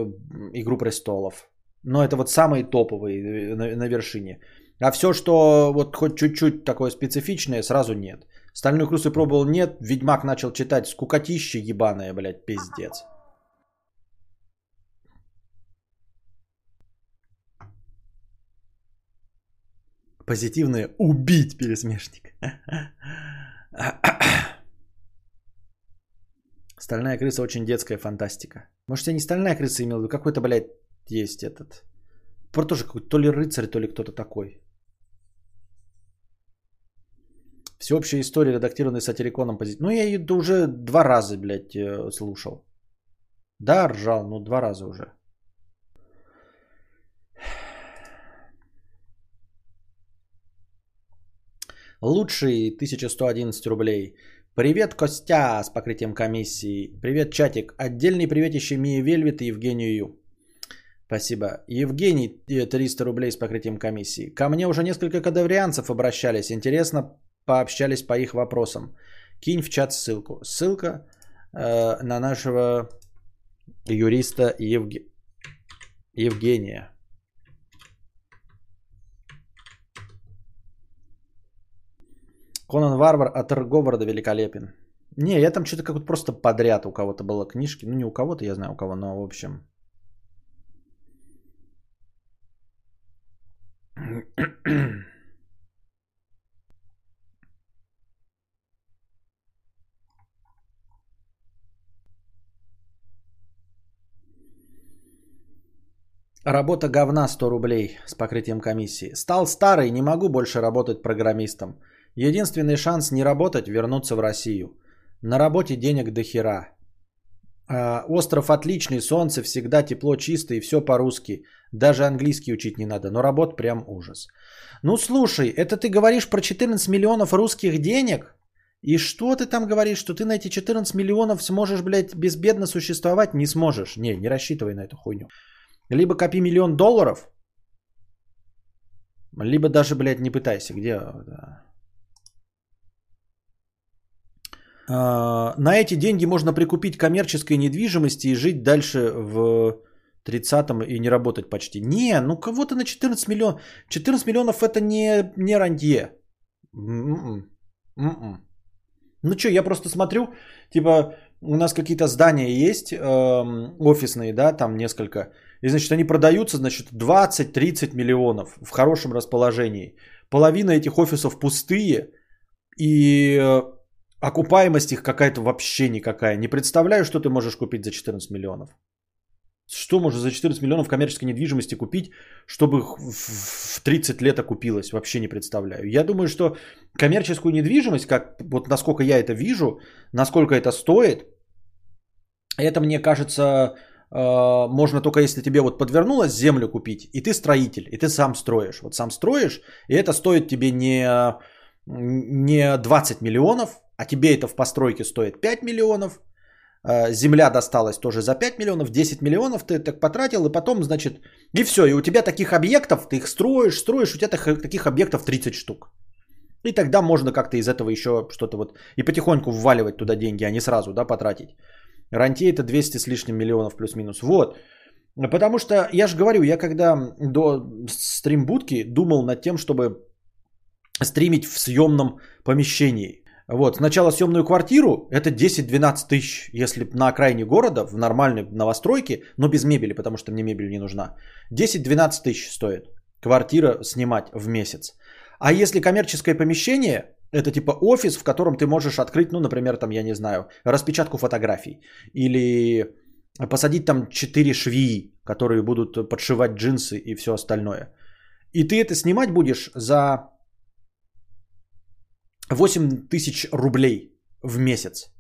Игру престолов. Но это вот самые топовые на, на вершине. А все, что вот хоть чуть-чуть такое специфичное, сразу нет. Стальную крысу пробовал, нет. Ведьмак начал читать, скукотище ебаное, блядь, пиздец. Позитивное убить пересмешник. Стальная крыса очень детская фантастика. Может, я не стальная крыса имел в какой-то, блядь, есть этот. Про тоже какой-то то ли рыцарь, то ли кто-то такой. Всеобщая история, редактированная сатириконом позитив. Ну, я ее уже два раза, блядь, э, слушал. Да, ржал, ну, два раза уже. Лучший 1111 рублей. Привет, Костя, с покрытием комиссии. Привет, чатик. Отдельный привет еще Вельвет и Евгению Ю. Спасибо. Евгений, 300 рублей с покрытием комиссии. Ко мне уже несколько кадаврианцев обращались. Интересно, пообщались по их вопросам. Кинь в чат ссылку. Ссылка э, на нашего юриста Евге... Евгения. Конан Варвар от Говарда великолепен. Не, я там что-то как-то просто подряд у кого-то было книжки. Ну, не у кого-то, я знаю у кого, но в общем. Работа говна 100 рублей с покрытием комиссии. Стал старый, не могу больше работать программистом. Единственный шанс не работать – вернуться в Россию. На работе денег до хера. А, остров отличный, солнце всегда тепло, чисто и все по-русски. Даже английский учить не надо, но работ прям ужас. Ну слушай, это ты говоришь про 14 миллионов русских денег? И что ты там говоришь, что ты на эти 14 миллионов сможешь, блядь, безбедно существовать? Не сможешь. Не, не рассчитывай на эту хуйню. Либо копи миллион долларов, либо даже, блядь, не пытайся. Где? А, на эти деньги можно прикупить коммерческой недвижимости и жить дальше в 30-м и не работать почти. Не, ну кого-то на 14 миллионов. 14 миллионов это не, не рантье. М-м-м. М-м. Ну что, я просто смотрю, типа у нас какие-то здания есть э, офисные, да, там несколько. И значит они продаются, значит 20-30 миллионов в хорошем расположении. Половина этих офисов пустые. И э, Окупаемость их какая-то вообще никакая. Не представляю, что ты можешь купить за 14 миллионов. Что можно за 14 миллионов коммерческой недвижимости купить, чтобы в 30 лет окупилось? Вообще не представляю. Я думаю, что коммерческую недвижимость, как вот насколько я это вижу, насколько это стоит, это мне кажется, э, можно только если тебе вот подвернулось землю купить, и ты строитель, и ты сам строишь. Вот сам строишь, и это стоит тебе не, не 20 миллионов, а тебе это в постройке стоит 5 миллионов, а, земля досталась тоже за 5 миллионов, 10 миллионов ты так потратил, и потом, значит, и все, и у тебя таких объектов, ты их строишь, строишь, у тебя таких объектов 30 штук. И тогда можно как-то из этого еще что-то вот и потихоньку вваливать туда деньги, а не сразу, да, потратить. Ранти это 200 с лишним миллионов плюс-минус. Вот. Потому что, я же говорю, я когда до стримбудки думал над тем, чтобы стримить в съемном помещении. Вот, сначала съемную квартиру, это 10-12 тысяч, если на окраине города, в нормальной новостройке, но без мебели, потому что мне мебель не нужна. 10-12 тысяч стоит квартира снимать в месяц. А если коммерческое помещение, это типа офис, в котором ты можешь открыть, ну, например, там, я не знаю, распечатку фотографий. Или посадить там 4 швеи, которые будут подшивать джинсы и все остальное. И ты это снимать будешь за 8 тысяч рублей в месяц.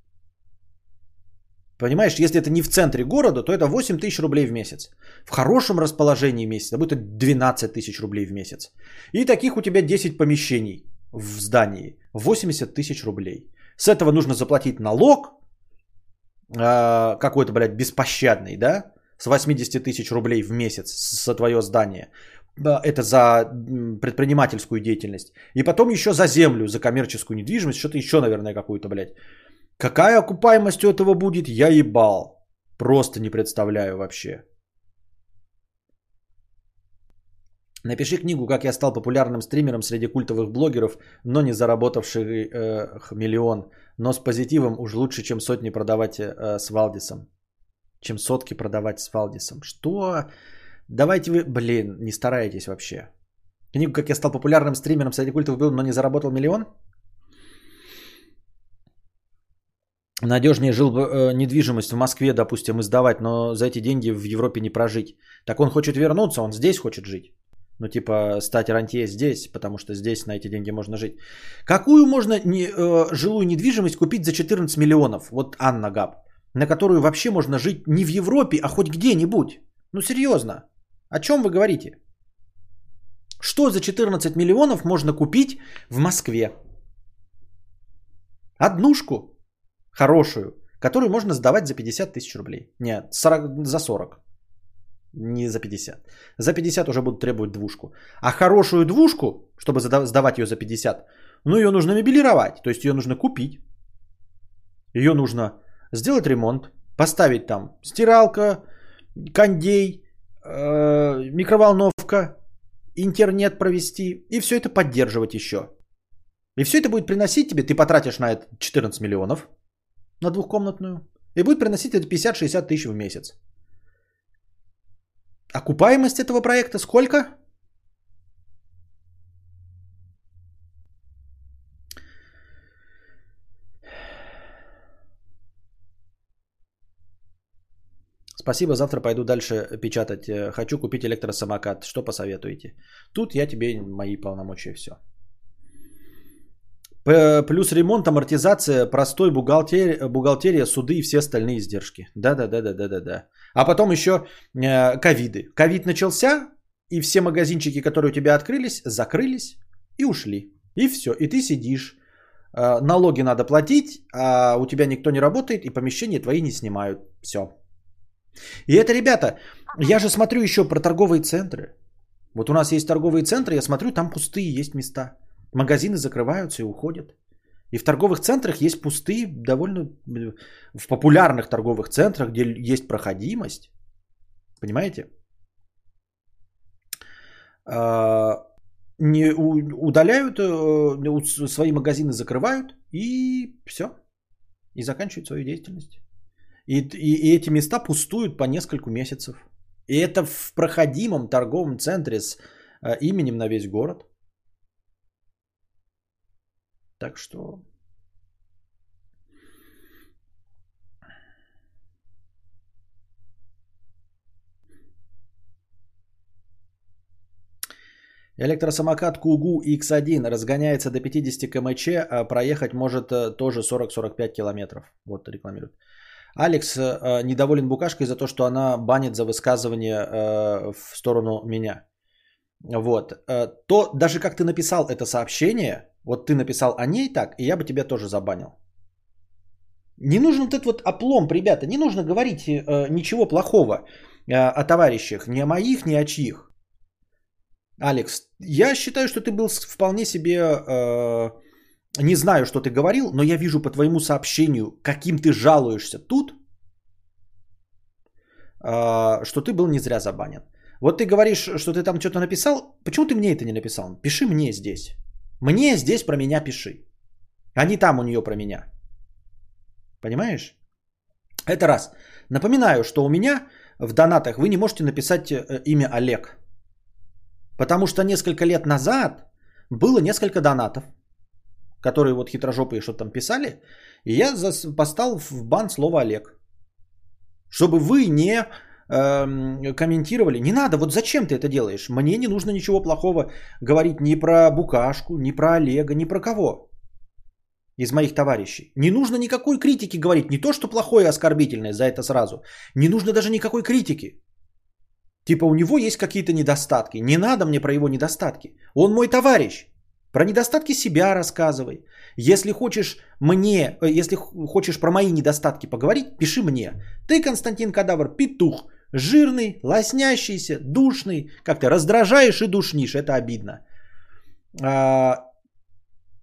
Понимаешь, если это не в центре города, то это 8 тысяч рублей в месяц. В хорошем расположении месяца будет 12 тысяч рублей в месяц. И таких у тебя 10 помещений в здании. 80 тысяч рублей. С этого нужно заплатить налог э, какой-то, блядь, беспощадный, да? С 80 тысяч рублей в месяц со твое здание это за предпринимательскую деятельность. И потом еще за землю, за коммерческую недвижимость, что-то еще, наверное, какую-то, блядь. Какая окупаемость у этого будет, я ебал. Просто не представляю вообще. Напиши книгу, как я стал популярным стримером среди культовых блогеров, но не заработавших э, миллион. Но с позитивом уж лучше, чем сотни продавать э, с Валдисом. Чем сотки продавать с Валдисом. Что? Давайте вы, блин, не старайтесь вообще. Книгу «Как я стал популярным стримером среди культов был, но не заработал миллион». Надежнее жил бы э, недвижимость в Москве, допустим, издавать, но за эти деньги в Европе не прожить. Так он хочет вернуться, он здесь хочет жить. Ну, типа, стать рантье здесь, потому что здесь на эти деньги можно жить. Какую можно не, э, жилую недвижимость купить за 14 миллионов? Вот Анна Габ. На которую вообще можно жить не в Европе, а хоть где-нибудь. Ну, серьезно. О чем вы говорите? Что за 14 миллионов можно купить в Москве? Однушку хорошую, которую можно сдавать за 50 тысяч рублей. Нет, 40, за 40. Не за 50. За 50 уже будут требовать двушку. А хорошую двушку, чтобы сдавать ее за 50, ну ее нужно мебелировать. То есть ее нужно купить. Ее нужно сделать ремонт, поставить там стиралка, кондей, э, микроволновка, интернет провести и все это поддерживать еще. И все это будет приносить тебе, ты потратишь на это 14 миллионов на двухкомнатную, и будет приносить это 50-60 тысяч в месяц. Окупаемость этого проекта сколько? Спасибо, завтра пойду дальше печатать. Э, хочу купить электросамокат. Что посоветуете? Тут я тебе мои полномочия все. Плюс ремонт, амортизация, простой бухгалтерия, бухгалтерия, суды и все остальные издержки. Да-да-да-да-да-да. А потом еще э, ковиды. Ковид начался, и все магазинчики, которые у тебя открылись, закрылись и ушли. И все. И ты сидишь. Э, налоги надо платить, а у тебя никто не работает, и помещения твои не снимают. Все. И это, ребята, я же смотрю еще про торговые центры. Вот у нас есть торговые центры, я смотрю, там пустые есть места. Магазины закрываются и уходят. И в торговых центрах есть пустые, довольно э, в популярных торговых центрах, где есть проходимость. Понимаете? А, не удаляют, э, свои магазины закрывают и все. И заканчивают свою деятельность. И, и, и эти места пустуют по несколько месяцев. И это в проходимом торговом центре с э, именем на весь город. Так что Электросамокат Кугу X1 разгоняется до 50 км/ч, а проехать может э, тоже 40-45 километров. Вот рекламирует. Алекс э, недоволен букашкой за то, что она банит за высказывание э, в сторону меня. Вот. Э, то, даже как ты написал это сообщение, вот ты написал о ней так, и я бы тебя тоже забанил. Не нужен вот этот вот оплом, ребята, не нужно говорить э, ничего плохого э, о товарищах, ни о моих, ни о чьих. Алекс, я считаю, что ты был вполне себе, э, не знаю, что ты говорил, но я вижу по твоему сообщению, каким ты жалуешься тут, э, что ты был не зря забанен. Вот ты говоришь, что ты там что-то написал, почему ты мне это не написал? Пиши мне здесь. Мне здесь про меня пиши. А не там у нее про меня. Понимаешь? Это раз. Напоминаю, что у меня в донатах вы не можете написать э, имя Олег. Потому что несколько лет назад было несколько донатов, которые вот хитрожопые что-то там писали, и я поставил в бан слово Олег. Чтобы вы не э, комментировали. Не надо, вот зачем ты это делаешь? Мне не нужно ничего плохого говорить ни про Букашку, ни про Олега, ни про кого из моих товарищей. Не нужно никакой критики говорить, не то что плохое, оскорбительное, за это сразу. Не нужно даже никакой критики. Типа у него есть какие-то недостатки. Не надо мне про его недостатки. Он мой товарищ. Про недостатки себя рассказывай. Если хочешь мне, э, если хочешь про мои недостатки поговорить, пиши мне. Ты, Константин Кадавр, петух. Жирный, лоснящийся, душный. Как ты раздражаешь и душнишь. Это обидно. А,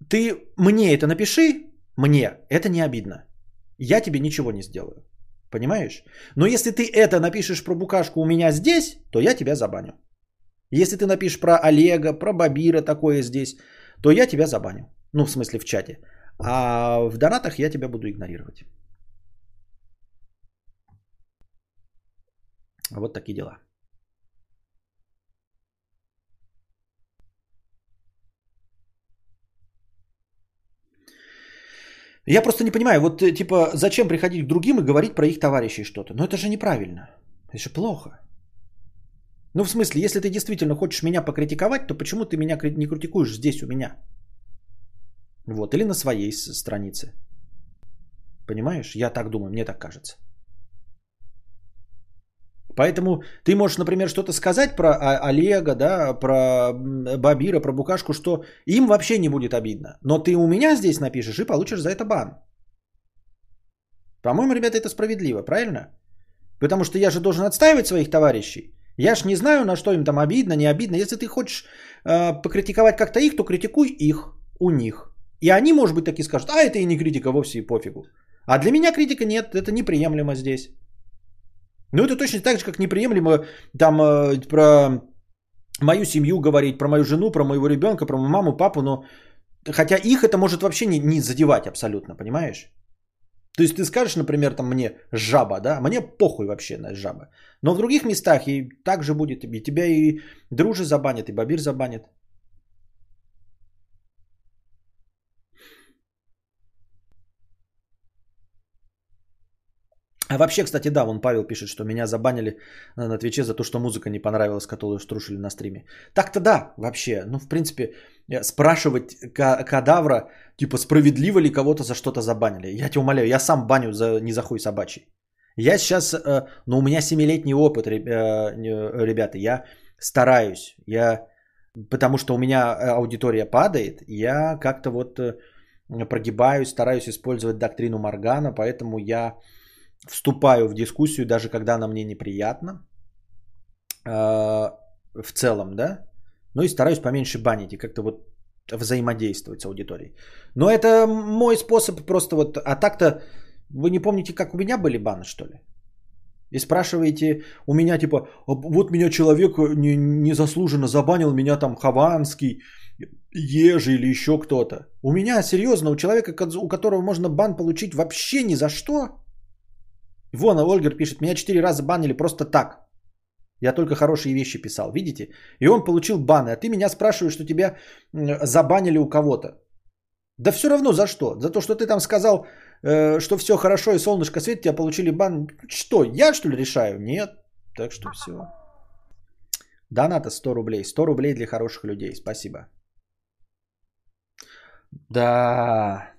ты мне это напиши. Мне. Это не обидно. Я тебе ничего не сделаю. Понимаешь? Но если ты это напишешь про букашку у меня здесь, то я тебя забаню. Если ты напишешь про Олега, про Бабира такое здесь, то я тебя забаню. Ну, в смысле в чате. А в донатах я тебя буду игнорировать. Вот такие дела. Я просто не понимаю, вот э, типа, зачем приходить к другим и говорить про их товарищей что-то? Ну это же неправильно. Это же плохо. Ну в смысле, если ты действительно хочешь меня покритиковать, то почему ты меня не критикуешь здесь у меня? Вот, или на своей странице. Понимаешь? Я так думаю, мне так кажется. Поэтому ты можешь, например, что-то сказать про Олега, да, про Бабира, про Букашку, что им вообще не будет обидно. Но ты у меня здесь напишешь и получишь за это бан. По-моему, ребята, это справедливо, правильно? Потому что я же должен отстаивать своих товарищей. Я ж не знаю, на что им там обидно, не обидно. Если ты хочешь э, покритиковать как-то их, то критикуй их у них. И они, может быть, таки скажут, а это и не критика, вовсе и пофигу. А для меня критика нет, это неприемлемо здесь. Ну, это точно так же, как неприемлемо там э, про мою семью говорить, про мою жену, про моего ребенка, про мою маму, папу, но хотя их это может вообще не, не задевать абсолютно, понимаешь? То есть ты скажешь, например, там мне жаба, да, мне похуй вообще на жаба. Но в других местах и так же будет, и тебя и дружи забанят, и бабир забанят. А вообще, кстати, да, вон Павел пишет, что меня забанили на Твиче за то, что музыка не понравилась, которую струшили на стриме. Так-то да, вообще. Ну, в принципе, э, спрашивать кадавра, типа, справедливо ли кого-то за что-то забанили. Я тебя умоляю, я сам баню за, не за хуй собачий. Я сейчас, э, ну, у меня семилетний опыт, э, ребята, я стараюсь. Я, потому что у меня аудитория падает, я как-то вот прогибаюсь, стараюсь использовать доктрину Моргана, поэтому я вступаю в дискуссию, даже когда она мне неприятна, э, в целом, да, ну и стараюсь поменьше банить и как-то вот взаимодействовать с аудиторией. Но это мой способ просто вот, а так-то вы не помните, как у меня были баны, что ли? И спрашиваете у меня типа, «А вот меня человек незаслуженно забанил, меня там Хованский, Ежи или еще кто-то. У меня серьезно, у человека, у которого можно бан получить вообще ни за что, Вон, а Ольгер пишет, меня четыре раза банили просто так. Я только хорошие вещи писал, видите? И он получил баны, а ты меня спрашиваешь, что тебя забанили у кого-то. Да все равно за что? За то, что ты там сказал, э, что все хорошо и солнышко светит, тебя получили бан. Что, я что ли решаю? Нет. Так что все. Доната 100 рублей. 100 рублей для хороших людей. Спасибо. Да,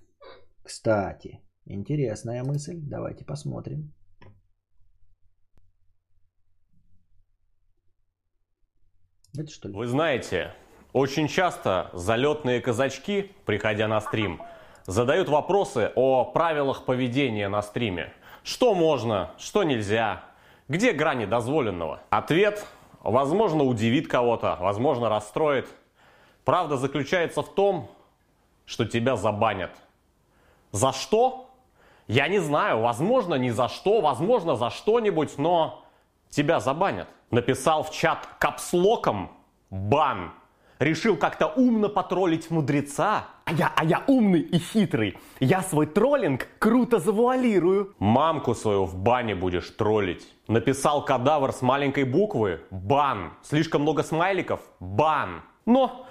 кстати, интересная мысль. Давайте посмотрим. Это что ли? Вы знаете, очень часто залетные казачки, приходя на стрим, задают вопросы о правилах поведения на стриме. Что можно, что нельзя, где грани дозволенного? Ответ, возможно, удивит кого-то, возможно, расстроит. Правда заключается в том, что тебя забанят. За что? Я не знаю, возможно, не за что, возможно, за что-нибудь, но тебя забанят. Написал в чат капслоком бан. Решил как-то умно потроллить мудреца. А я, а я умный и хитрый. Я свой троллинг круто завуалирую. Мамку свою в бане будешь троллить. Написал кадавр с маленькой буквы. Бан. Слишком много смайликов. Бан. Но,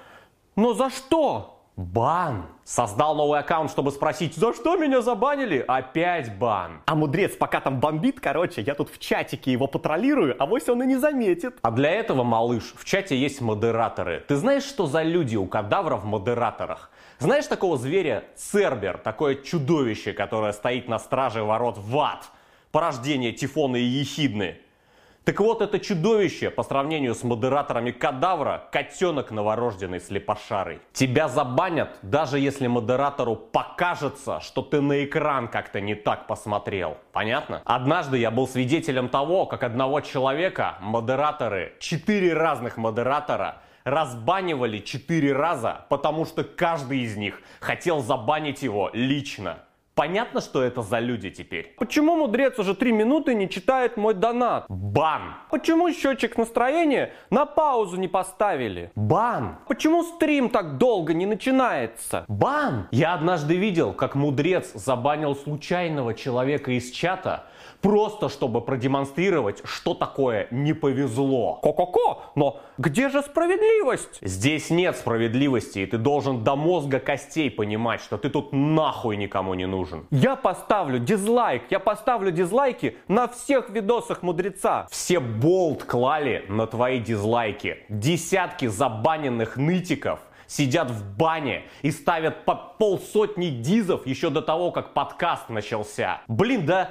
но за что? Бан. Создал новый аккаунт, чтобы спросить, за что меня забанили? Опять бан. А мудрец пока там бомбит, короче, я тут в чатике его патрулирую, а вось он и не заметит. А для этого, малыш, в чате есть модераторы. Ты знаешь, что за люди у кадавра в модераторах? Знаешь такого зверя Цербер, такое чудовище, которое стоит на страже ворот в ад? Порождение Тифона и Ехидны. Так вот, это чудовище по сравнению с модераторами кадавра, котенок новорожденный слепошарый. Тебя забанят, даже если модератору покажется, что ты на экран как-то не так посмотрел. Понятно? Однажды я был свидетелем того, как одного человека модераторы, четыре разных модератора, разбанивали четыре раза, потому что каждый из них хотел забанить его лично. Понятно, что это за люди теперь? Почему мудрец уже три минуты не читает мой донат? Бан! Почему счетчик настроения на паузу не поставили? Бан! Почему стрим так долго не начинается? Бан! Я однажды видел, как мудрец забанил случайного человека из чата, Просто чтобы продемонстрировать, что такое не повезло. Ко-ко-ко, но где же справедливость? Здесь нет справедливости, и ты должен до мозга костей понимать, что ты тут нахуй никому не нужен. Я поставлю дизлайк, я поставлю дизлайки на всех видосах мудреца. Все болт клали на твои дизлайки. Десятки забаненных нытиков сидят в бане и ставят по полсотни дизов еще до того, как подкаст начался. Блин, да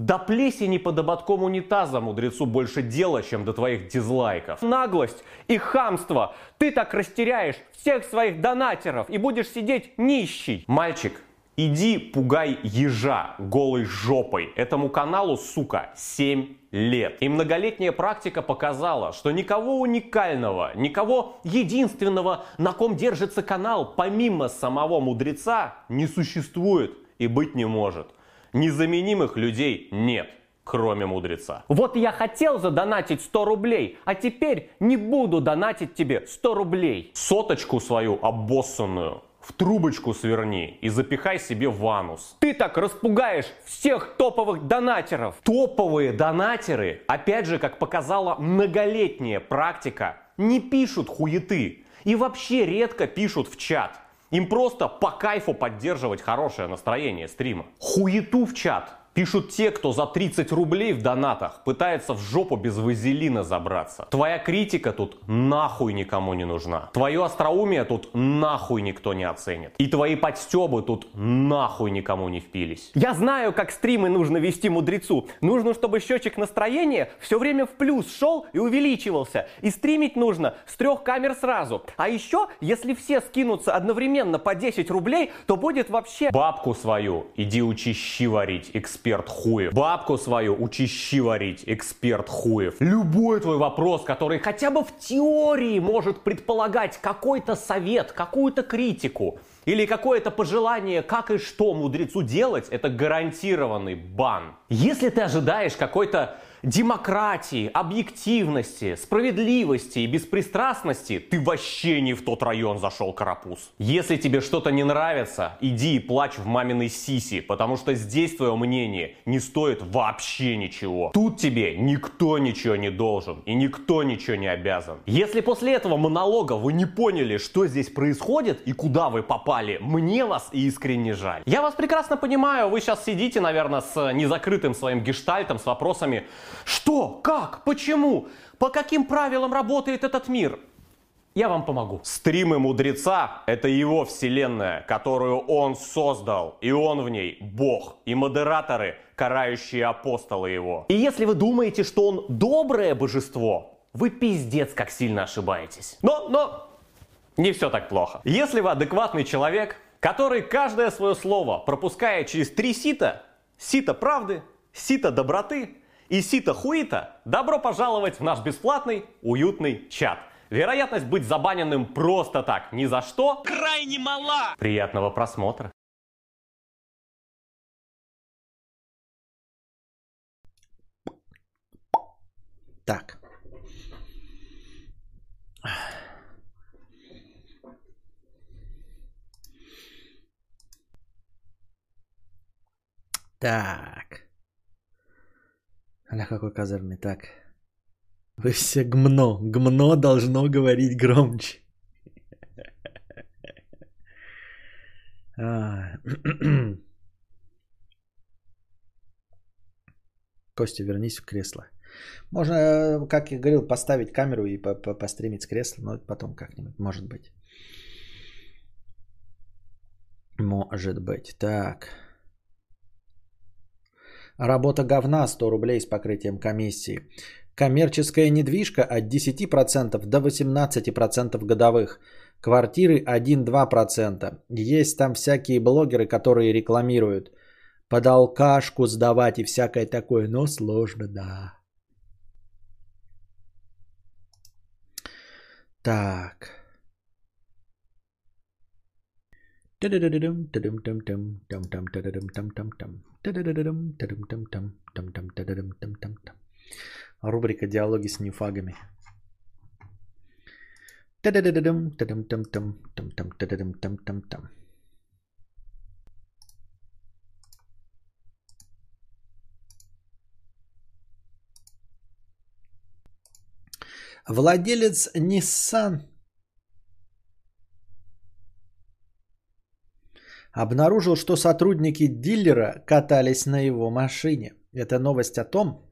До плесени под ободком унитаза мудрецу больше дела, чем до твоих дизлайков. Наглость и хамство. Ты так растеряешь всех своих донатеров и будешь сидеть нищий. Мальчик, Иди пугай ежа голой жопой. Этому каналу, сука, 7 лет. И многолетняя практика показала, что никого уникального, никого единственного, на ком держится канал, помимо самого мудреца, не существует и быть не может. Незаменимых людей нет кроме мудреца. Вот я хотел задонатить 100 рублей, а теперь не буду донатить тебе 100 рублей. Соточку свою обоссанную в трубочку сверни и запихай себе в анус. Ты так распугаешь всех топовых донатеров. Топовые донатеры, опять же, как показала многолетняя практика, не пишут хуеты и вообще редко пишут в чат. Им просто по кайфу поддерживать хорошее настроение стрима. Хуету в чат Пишут те, кто за 30 рублей в донатах пытается в жопу без вазелина забраться. Твоя критика тут нахуй никому не нужна. Твое остроумие тут нахуй никто не оценит. И твои подстебы тут нахуй никому не впились. Я знаю, как стримы нужно вести мудрецу. Нужно, чтобы счетчик настроения все время в плюс шел и увеличивался. И стримить нужно с трех камер сразу. А еще, если все скинутся одновременно по 10 рублей, то будет вообще... Бабку свою иди учи щи варить, эксперт хуев. Бабку свою учи щи варить, эксперт хуев. Любой твой вопрос, который хотя бы в теории может предполагать какой-то совет, какую-то критику, или какое-то пожелание, как и что мудрецу делать, это гарантированный бан. Если ты ожидаешь какой-то демократии, объективности, справедливости и беспристрастности, ты вообще не в тот район зашел, карапуз. Если тебе что-то не нравится, иди и плачь в маминой сиси, потому что здесь твое мнение не стоит вообще ничего. Тут тебе никто ничего не должен и никто ничего не обязан. Если после этого монолога вы не поняли, что здесь происходит и куда вы попали, мне вас искренне жаль. Я вас прекрасно понимаю, вы сейчас сидите, наверное, с незакрытым своим гештальтом, с вопросами, что? Как? Почему? По каким правилам работает этот мир? Я вам помогу. Стримы мудреца – это его вселенная, которую он создал. И он в ней Бог. И модераторы – карающие апостолы его. И если вы думаете, что он доброе божество, вы пиздец как сильно ошибаетесь. Но, но, не все так плохо. Если вы адекватный человек, который каждое свое слово пропускает через три сита, сито правды, сито доброты и сито-хуита, добро пожаловать в наш бесплатный, уютный чат. Вероятность быть забаненным просто так, ни за что, крайне мала. Приятного просмотра. Так. Так. Аля какой козырный. Так. Вы все гмно. Гмно должно говорить громче. А. [clears throat] Костя, вернись в кресло. Можно, как я говорил, поставить камеру и постримить с кресла, но потом как-нибудь, может быть. Может быть. Так. Работа говна 100 рублей с покрытием комиссии. Коммерческая недвижка от 10% до 18% годовых. Квартиры 1-2%. Есть там всякие блогеры, которые рекламируют. Под алкашку сдавать и всякое такое, но сложно, да. Так. Рубрика «Диалоги с нефагами». Владелец Nissan обнаружил, что сотрудники дилера катались на его машине. Это новость о том,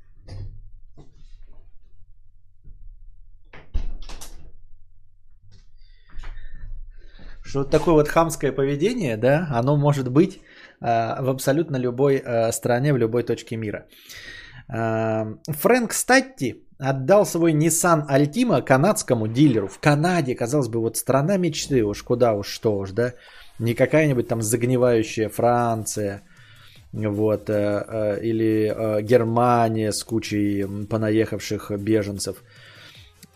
что вот такое вот хамское поведение, да, оно может быть в абсолютно любой стране, в любой точке мира. Фрэнк Статти отдал свой Nissan Altima канадскому дилеру. В Канаде, казалось бы, вот страна мечты, уж куда уж что уж, да. Не какая-нибудь там загнивающая Франция, вот, э, э, или э, Германия с кучей понаехавших беженцев.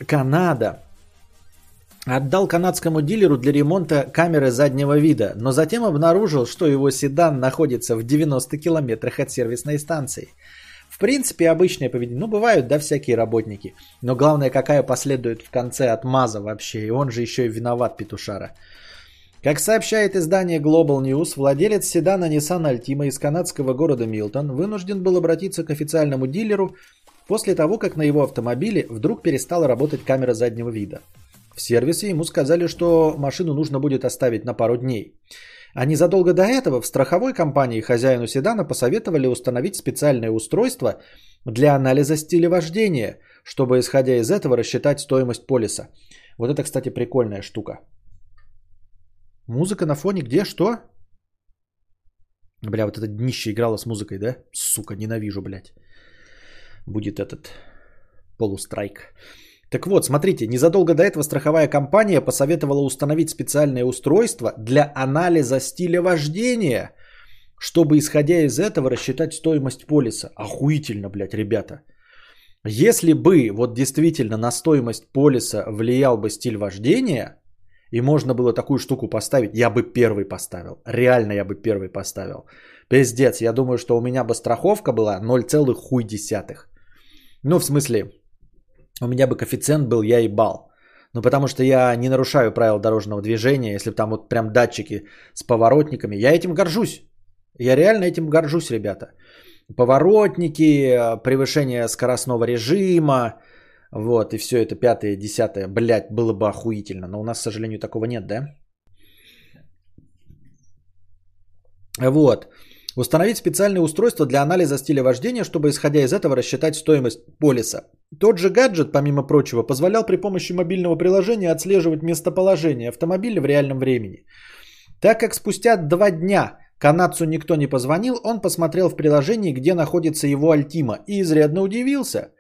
Канада отдал канадскому дилеру для ремонта камеры заднего вида, но затем обнаружил, что его седан находится в 90 километрах от сервисной станции. В принципе, обычное поведение. Ну, бывают, да, всякие работники. Но главное, какая последует в конце отмаза вообще. И он же еще и виноват, петушара. Как сообщает издание Global News, владелец седана Nissan Altima из канадского города Милтон вынужден был обратиться к официальному дилеру после того, как на его автомобиле вдруг перестала работать камера заднего вида. В сервисе ему сказали, что машину нужно будет оставить на пару дней. А незадолго до этого в страховой компании хозяину седана посоветовали установить специальное устройство для анализа стиля вождения, чтобы, исходя из этого, рассчитать стоимость полиса. Вот это, кстати, прикольная штука. Музыка на фоне где? Что? Бля, вот это днище играло с музыкой, да? Сука, ненавижу, блядь. Будет этот полустрайк. Так вот, смотрите, незадолго до этого страховая компания посоветовала установить специальное устройство для анализа стиля вождения, чтобы, исходя из этого, рассчитать стоимость полиса. Охуительно, блядь, ребята. Если бы вот действительно на стоимость полиса влиял бы стиль вождения, и можно было такую штуку поставить, я бы первый поставил. Реально я бы первый поставил. Пиздец, я думаю, что у меня бы страховка была 0, хуй десятых. Ну, в смысле, у меня бы коэффициент был я ебал. Ну, потому что я не нарушаю правил дорожного движения, если там вот прям датчики с поворотниками. Я этим горжусь. Я реально этим горжусь, ребята. Поворотники, превышение скоростного режима, вот, и все это пятое, десятое, блядь, было бы охуительно. Но у нас, к сожалению, такого нет, да? Вот. Установить специальное устройство для анализа стиля вождения, чтобы, исходя из этого, рассчитать стоимость полиса. Тот же гаджет, помимо прочего, позволял при помощи мобильного приложения отслеживать местоположение автомобиля в реальном времени. Так как спустя два дня канадцу никто не позвонил, он посмотрел в приложении, где находится его Альтима, и изрядно удивился.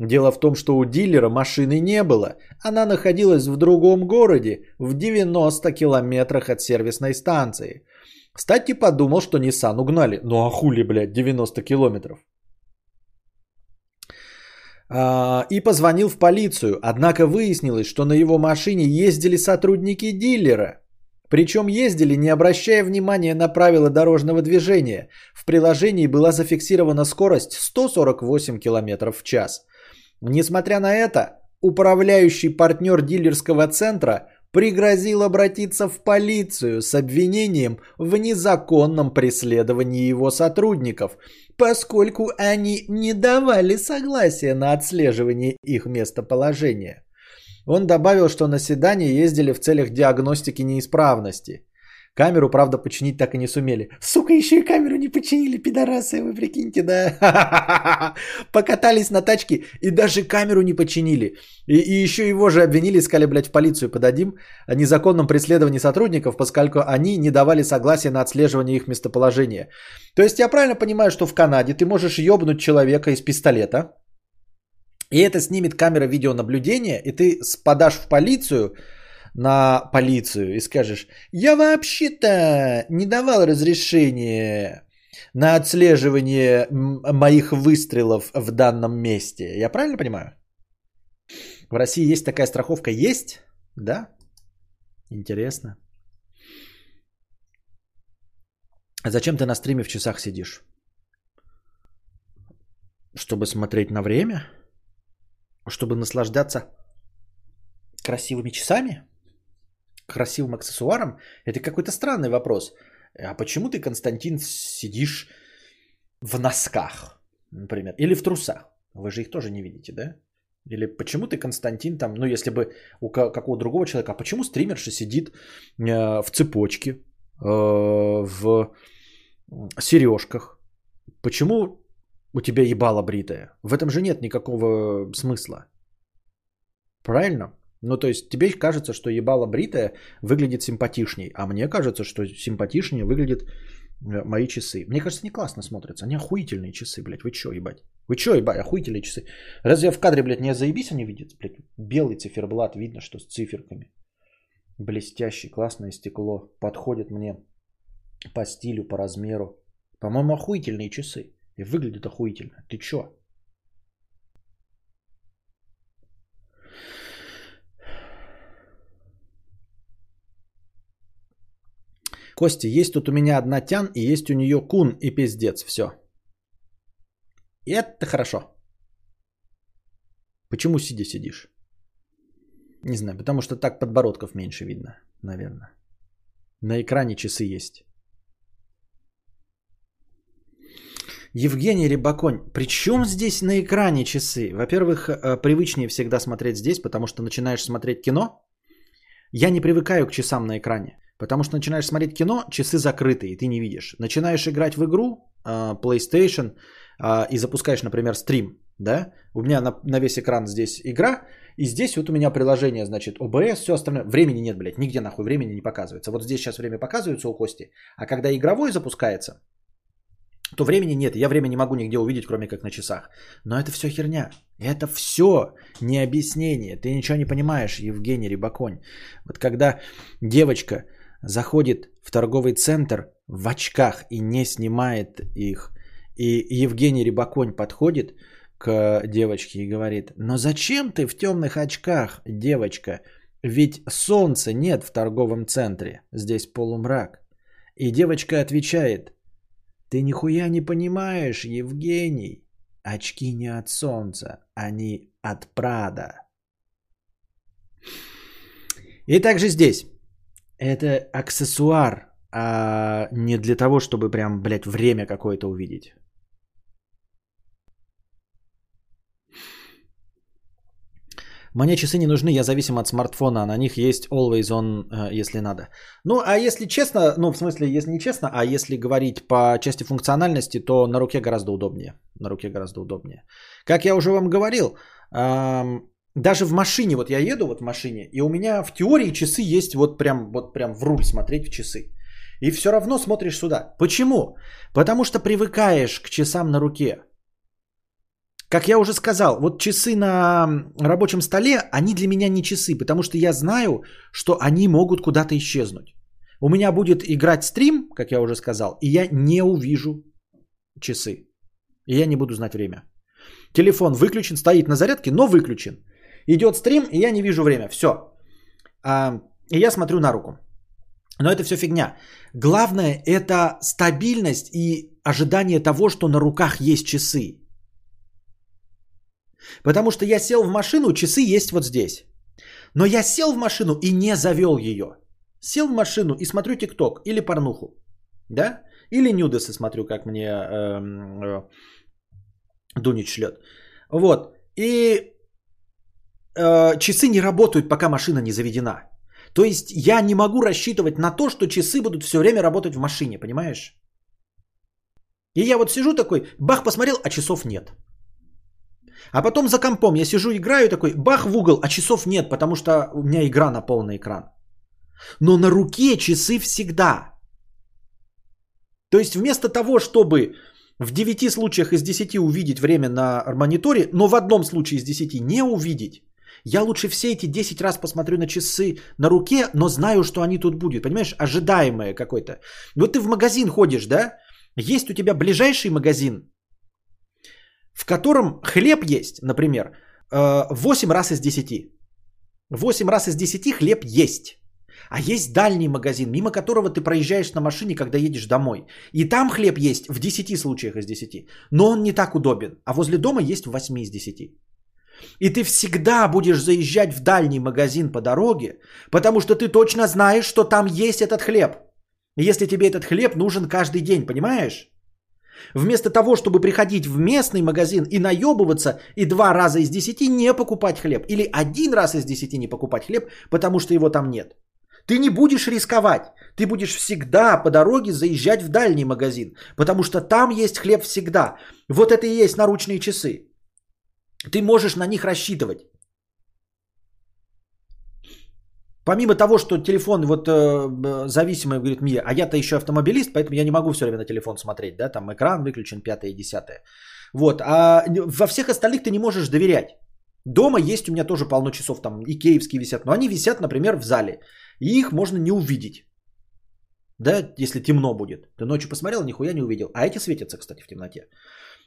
Дело в том, что у дилера машины не было. Она находилась в другом городе, в 90 километрах от сервисной станции. Кстати, подумал, что Nissan угнали. Ну а хули, блядь, 90 километров. А, и позвонил в полицию. Однако выяснилось, что на его машине ездили сотрудники дилера. Причем ездили, не обращая внимания на правила дорожного движения. В приложении была зафиксирована скорость 148 км в час. Несмотря на это, управляющий партнер дилерского центра пригрозил обратиться в полицию с обвинением в незаконном преследовании его сотрудников, поскольку они не давали согласия на отслеживание их местоположения. Он добавил, что на седане ездили в целях диагностики неисправности. Камеру, правда, починить так и не сумели. Сука, еще и камеру не починили, пидорасы, вы прикиньте, да? [laughs] Покатались на тачке и даже камеру не починили. И, и еще его же обвинили, искали, блядь, в полицию подадим о незаконном преследовании сотрудников, поскольку они не давали согласия на отслеживание их местоположения. То есть я правильно понимаю, что в Канаде ты можешь ебнуть человека из пистолета, и это снимет камера видеонаблюдения, и ты подашь в полицию, на полицию и скажешь, я вообще-то не давал разрешения на отслеживание моих выстрелов в данном месте. Я правильно понимаю? В России есть такая страховка? Есть? Да? Интересно. А зачем ты на стриме в часах сидишь? Чтобы смотреть на время? Чтобы наслаждаться красивыми часами? Красивым аксессуаром, это какой-то странный вопрос. А почему ты, Константин, сидишь в носках, например, или в трусах? Вы же их тоже не видите, да? Или почему ты, Константин, там, ну, если бы у какого другого человека, а почему стримерша сидит э, в цепочке, э, в сережках? Почему у тебя ебало бритое? В этом же нет никакого смысла. Правильно? Ну, то есть тебе кажется, что ебало бритое выглядит симпатичней, а мне кажется, что симпатичнее выглядит э, мои часы. Мне кажется, не классно смотрятся. Они охуительные часы, блядь. Вы чё, ебать? Вы чё, ебать, охуительные часы? Разве я в кадре, блядь, не заебись они видят? Блядь, белый циферблат, видно, что с циферками. Блестящий, классное стекло. Подходит мне по стилю, по размеру. По-моему, охуительные часы. И выглядят охуительно. Ты чё? Костя, есть тут у меня одна тян, и есть у нее кун и пиздец. Все. И это хорошо. Почему сидя сидишь? Не знаю, потому что так подбородков меньше видно, наверное. На экране часы есть. Евгений Рибаконь. Причем здесь на экране часы? Во-первых, э, привычнее всегда смотреть здесь, потому что начинаешь смотреть кино. Я не привыкаю к часам на экране. Потому что начинаешь смотреть кино, часы закрыты, и ты не видишь. Начинаешь играть в игру, а, PlayStation, а, и запускаешь, например, стрим, да, у меня на, на весь экран здесь игра, и здесь вот у меня приложение, значит, OBS, все остальное. Времени нет, блядь, нигде нахуй времени не показывается. Вот здесь сейчас время показывается у Кости, а когда игровой запускается, то времени нет. Я время не могу нигде увидеть, кроме как на часах. Но это все херня. Это все не объяснение. Ты ничего не понимаешь, Евгений Рибаконь. Вот когда девочка заходит в торговый центр в очках и не снимает их. И Евгений Рибаконь подходит к девочке и говорит, но зачем ты в темных очках, девочка? Ведь солнца нет в торговом центре, здесь полумрак. И девочка отвечает, ты нихуя не понимаешь, Евгений. Очки не от солнца, они от Прада. И также здесь это аксессуар, а не для того, чтобы прям, блядь, время какое-то увидеть. Мне часы не нужны, я зависим от смартфона, на них есть always on, э, если надо. Ну, а если честно, ну, в смысле, если не честно, а если говорить по части функциональности, то на руке гораздо удобнее. На руке гораздо удобнее. Как я уже вам говорил, даже в машине, вот я еду вот в машине, и у меня в теории часы есть вот прям, вот прям в руль смотреть в часы. И все равно смотришь сюда. Почему? Потому что привыкаешь к часам на руке. Как я уже сказал, вот часы на рабочем столе, они для меня не часы, потому что я знаю, что они могут куда-то исчезнуть. У меня будет играть стрим, как я уже сказал, и я не увижу часы. И я не буду знать время. Телефон выключен, стоит на зарядке, но выключен. Идет стрим, и я не вижу время. Все. А, и я смотрю на руку. Но это все фигня. Главное это стабильность и ожидание того, что на руках есть часы. Потому что я сел в машину, часы есть вот здесь. Но я сел в машину и не завел ее. Сел в машину и смотрю ТикТок или порнуху. Да? Или нюдесы смотрю, как мне э, э, Дунич шлет. Вот. И э, часы не работают, пока машина не заведена. То есть я не могу рассчитывать на то, что часы будут все время работать в машине, понимаешь? И я вот сижу такой, бах, посмотрел, а часов нет. А потом за компом я сижу, играю такой, бах в угол, а часов нет, потому что у меня игра на полный экран. Но на руке часы всегда. То есть вместо того, чтобы в 9 случаях из 10 увидеть время на мониторе, но в одном случае из 10 не увидеть, я лучше все эти 10 раз посмотрю на часы на руке, но знаю, что они тут будут. Понимаешь, ожидаемое какое-то. Вот ты в магазин ходишь, да? Есть у тебя ближайший магазин, в котором хлеб есть, например, 8 э, раз из 10. 8 раз из 10 хлеб есть. А есть дальний магазин, мимо которого ты проезжаешь на машине, когда едешь домой. И там хлеб есть в 10 случаях из 10. Но он не так удобен. А возле дома есть в 8 из 10. И ты всегда будешь заезжать в дальний магазин по дороге, потому что ты точно знаешь, что там есть этот хлеб. Если тебе этот хлеб нужен каждый день, понимаешь? Вместо того, чтобы приходить в местный магазин и наебываться и два раза из десяти не покупать хлеб. Или один раз из десяти не покупать хлеб, потому что его там нет. Ты не будешь рисковать. Ты будешь всегда по дороге заезжать в дальний магазин, потому что там есть хлеб всегда. Вот это и есть наручные часы. Ты можешь на них рассчитывать. Помимо того, что телефон вот э, зависимый, говорит Мия, а я-то еще автомобилист, поэтому я не могу все время на телефон смотреть, да, там экран выключен, пятое и десятое. Вот, а во всех остальных ты не можешь доверять. Дома есть у меня тоже полно часов, там икеевские висят, но они висят, например, в зале, и их можно не увидеть. Да, если темно будет. Ты ночью посмотрел, нихуя не увидел. А эти светятся, кстати, в темноте.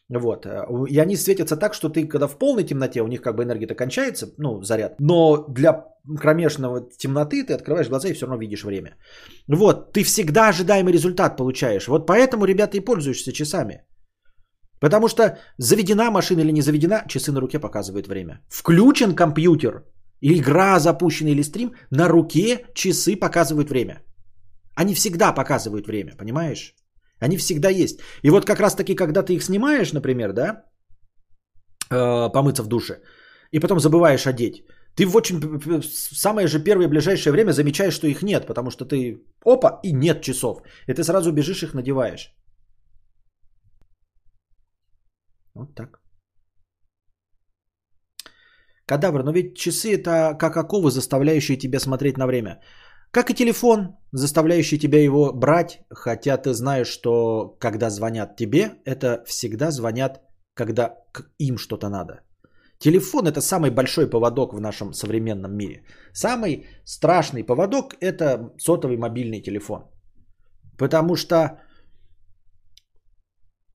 Вот. Э, и они светятся так, что ты, когда в полной темноте, у них как бы энергия-то кончается, ну, заряд. Но для кромешного темноты ты открываешь глаза и все равно видишь время. Вот. Ты всегда ожидаемый результат получаешь. Вот поэтому, ребята, и пользуешься часами. Потому что заведена машина или не заведена, часы на руке показывают время. Включен компьютер, игра запущена или стрим, на руке часы показывают время. Они всегда показывают время, понимаешь? Они всегда есть. И вот как раз таки, когда ты их снимаешь, например, да, э, помыться в душе, и потом забываешь одеть, ты в очень в самое же первое ближайшее время замечаешь, что их нет, потому что ты опа и нет часов, и ты сразу бежишь их надеваешь. Вот так. Кадавр, но ведь часы это как оковы, заставляющие тебя смотреть на время. Как и телефон, заставляющий тебя его брать, хотя ты знаешь, что когда звонят тебе, это всегда звонят, когда им что-то надо. Телефон это самый большой поводок в нашем современном мире. Самый страшный поводок это сотовый мобильный телефон. Потому что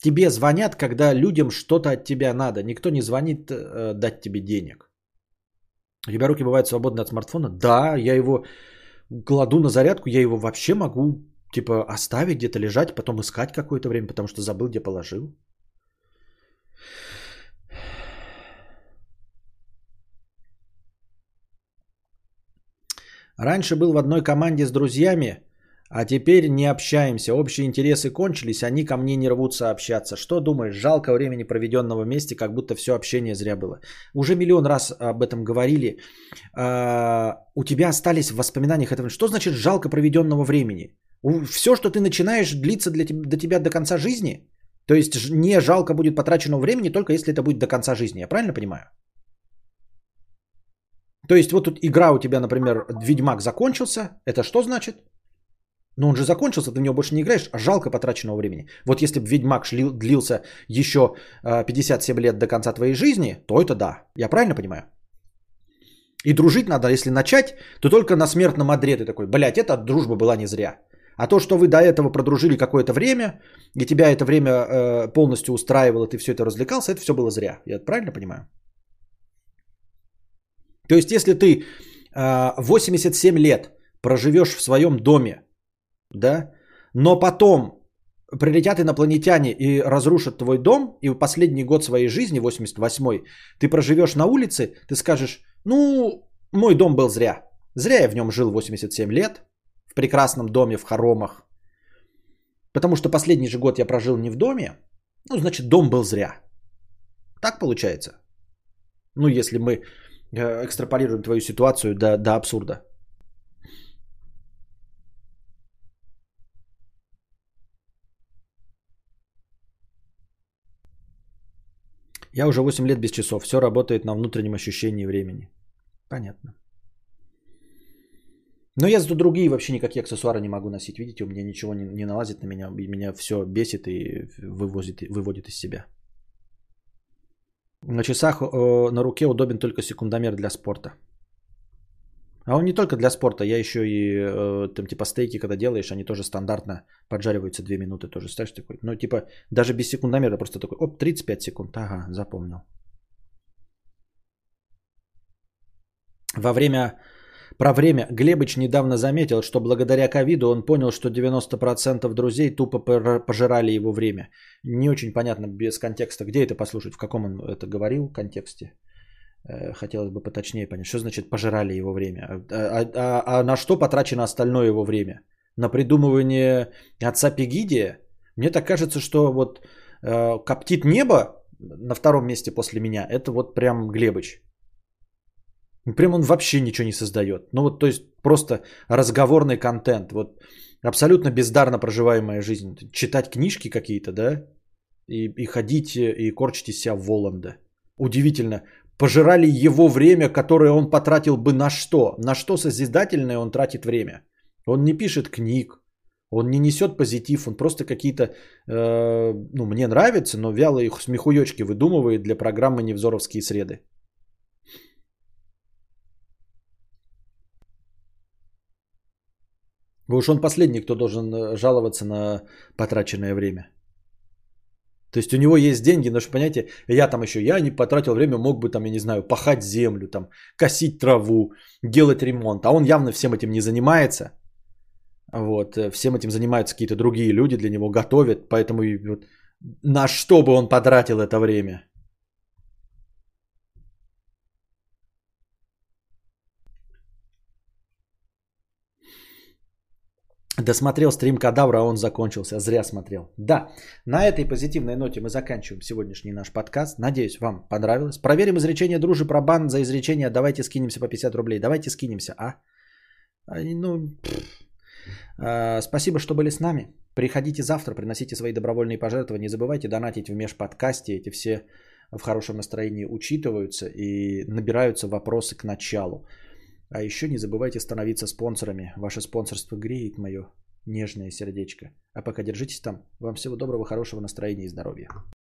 тебе звонят, когда людям что-то от тебя надо. Никто не звонит э, дать тебе денег. У тебя руки бывают свободны от смартфона? Да, я его кладу на зарядку, я его вообще могу типа оставить где-то лежать, потом искать какое-то время, потому что забыл, где положил. Раньше был в одной команде с друзьями, а теперь не общаемся. Общие интересы кончились, они ко мне не рвутся общаться. Что думаешь? Жалко времени, проведенного вместе, как будто все общение зря было. Уже миллион раз об этом говорили. А, у тебя остались в воспоминаниях этого. Что значит жалко проведенного времени? Все, что ты начинаешь, длится для тебя, до тебя до конца жизни? То есть не жалко будет потраченного времени, только если это будет до конца жизни. Я правильно понимаю? То есть вот тут игра у тебя, например, Ведьмак закончился. Это что значит? Но он же закончился, ты в него больше не играешь, а жалко потраченного времени. Вот если бы Ведьмак шлил, длился еще 57 лет до конца твоей жизни, то это да. Я правильно понимаю? И дружить надо, если начать, то только на смертном одре ты такой, блядь, эта дружба была не зря. А то, что вы до этого продружили какое-то время, и тебя это время э, полностью устраивало, ты все это развлекался, это все было зря. Я правильно понимаю? То есть, если ты э, 87 лет проживешь в своем доме, да, но потом прилетят инопланетяне и разрушат твой дом, и в последний год своей жизни, 88-й, ты проживешь на улице, ты скажешь, ну, мой дом был зря. Зря я в нем жил 87 лет, в прекрасном доме, в хоромах. Потому что последний же год я прожил не в доме, ну, значит, дом был зря. Так получается. Ну, если мы э, экстраполируем твою ситуацию до, до абсурда. Я уже 8 лет без часов. Все работает на внутреннем ощущении времени. Понятно. Но я зато другие вообще никакие аксессуары не могу носить. Видите, у меня ничего не, не налазит на меня. Меня все бесит и вывозит, выводит из себя. На часах э, на руке удобен только секундомер для спорта. А он не только для спорта, я еще и э, там типа стейки, когда делаешь, они тоже стандартно поджариваются 2 минуты, тоже ставишь такой. Ну типа даже без секундомера, просто такой, оп, 35 секунд, ага, запомнил. Во время, про время, Глебыч недавно заметил, что благодаря ковиду он понял, что 90% друзей тупо пожирали его время. Не очень понятно без контекста, где это послушать, в каком он это говорил контексте. Э, хотелось бы поточнее понять, что значит пожирали его время. А, а, а, а на что потрачено остальное его время? На придумывание отца Пегидия? Мне так кажется, что вот э, коптит небо на втором месте после меня, это вот прям Глебыч. Прям он вообще ничего не создает. Ну вот, то есть просто разговорный контент. Вот абсолютно бездарно проживаемая жизнь. Читать книжки какие-то, да? И, и ходить и корчить из себя Воланда. Удивительно пожирали его время, которое он потратил бы на что? На что созидательное он тратит время? Он не пишет книг, он не несет позитив, он просто какие-то, э, ну, мне нравится, но вялые смехуёчки выдумывает для программы «Невзоровские среды». Уж он последний, кто должен э, жаловаться на потраченное время. То есть у него есть деньги, но, понимаете, я там еще, я не потратил время, мог бы там, я не знаю, пахать землю, там, косить траву, делать ремонт. А он явно всем этим не занимается. Вот, э, всем этим занимаются какие-то другие люди, для него готовят, поэтому вот, на что бы он потратил это время? Досмотрел стрим Кадавра, а он закончился. Зря смотрел. Да, на этой позитивной ноте мы заканчиваем сегодняшний наш подкаст. Надеюсь, вам понравилось. Проверим изречение дружи про бан за изречение. Давайте скинемся по 50 рублей. Давайте скинемся, а? а ну, а, спасибо, что были с нами. Приходите завтра, приносите свои добровольные пожертвования. Не забывайте донатить в межподкасте. Эти все в хорошем настроении учитываются и набираются вопросы к началу. А еще не забывайте становиться спонсорами. Ваше спонсорство греет мое нежное сердечко. А пока держитесь там. Вам всего доброго, хорошего настроения и здоровья.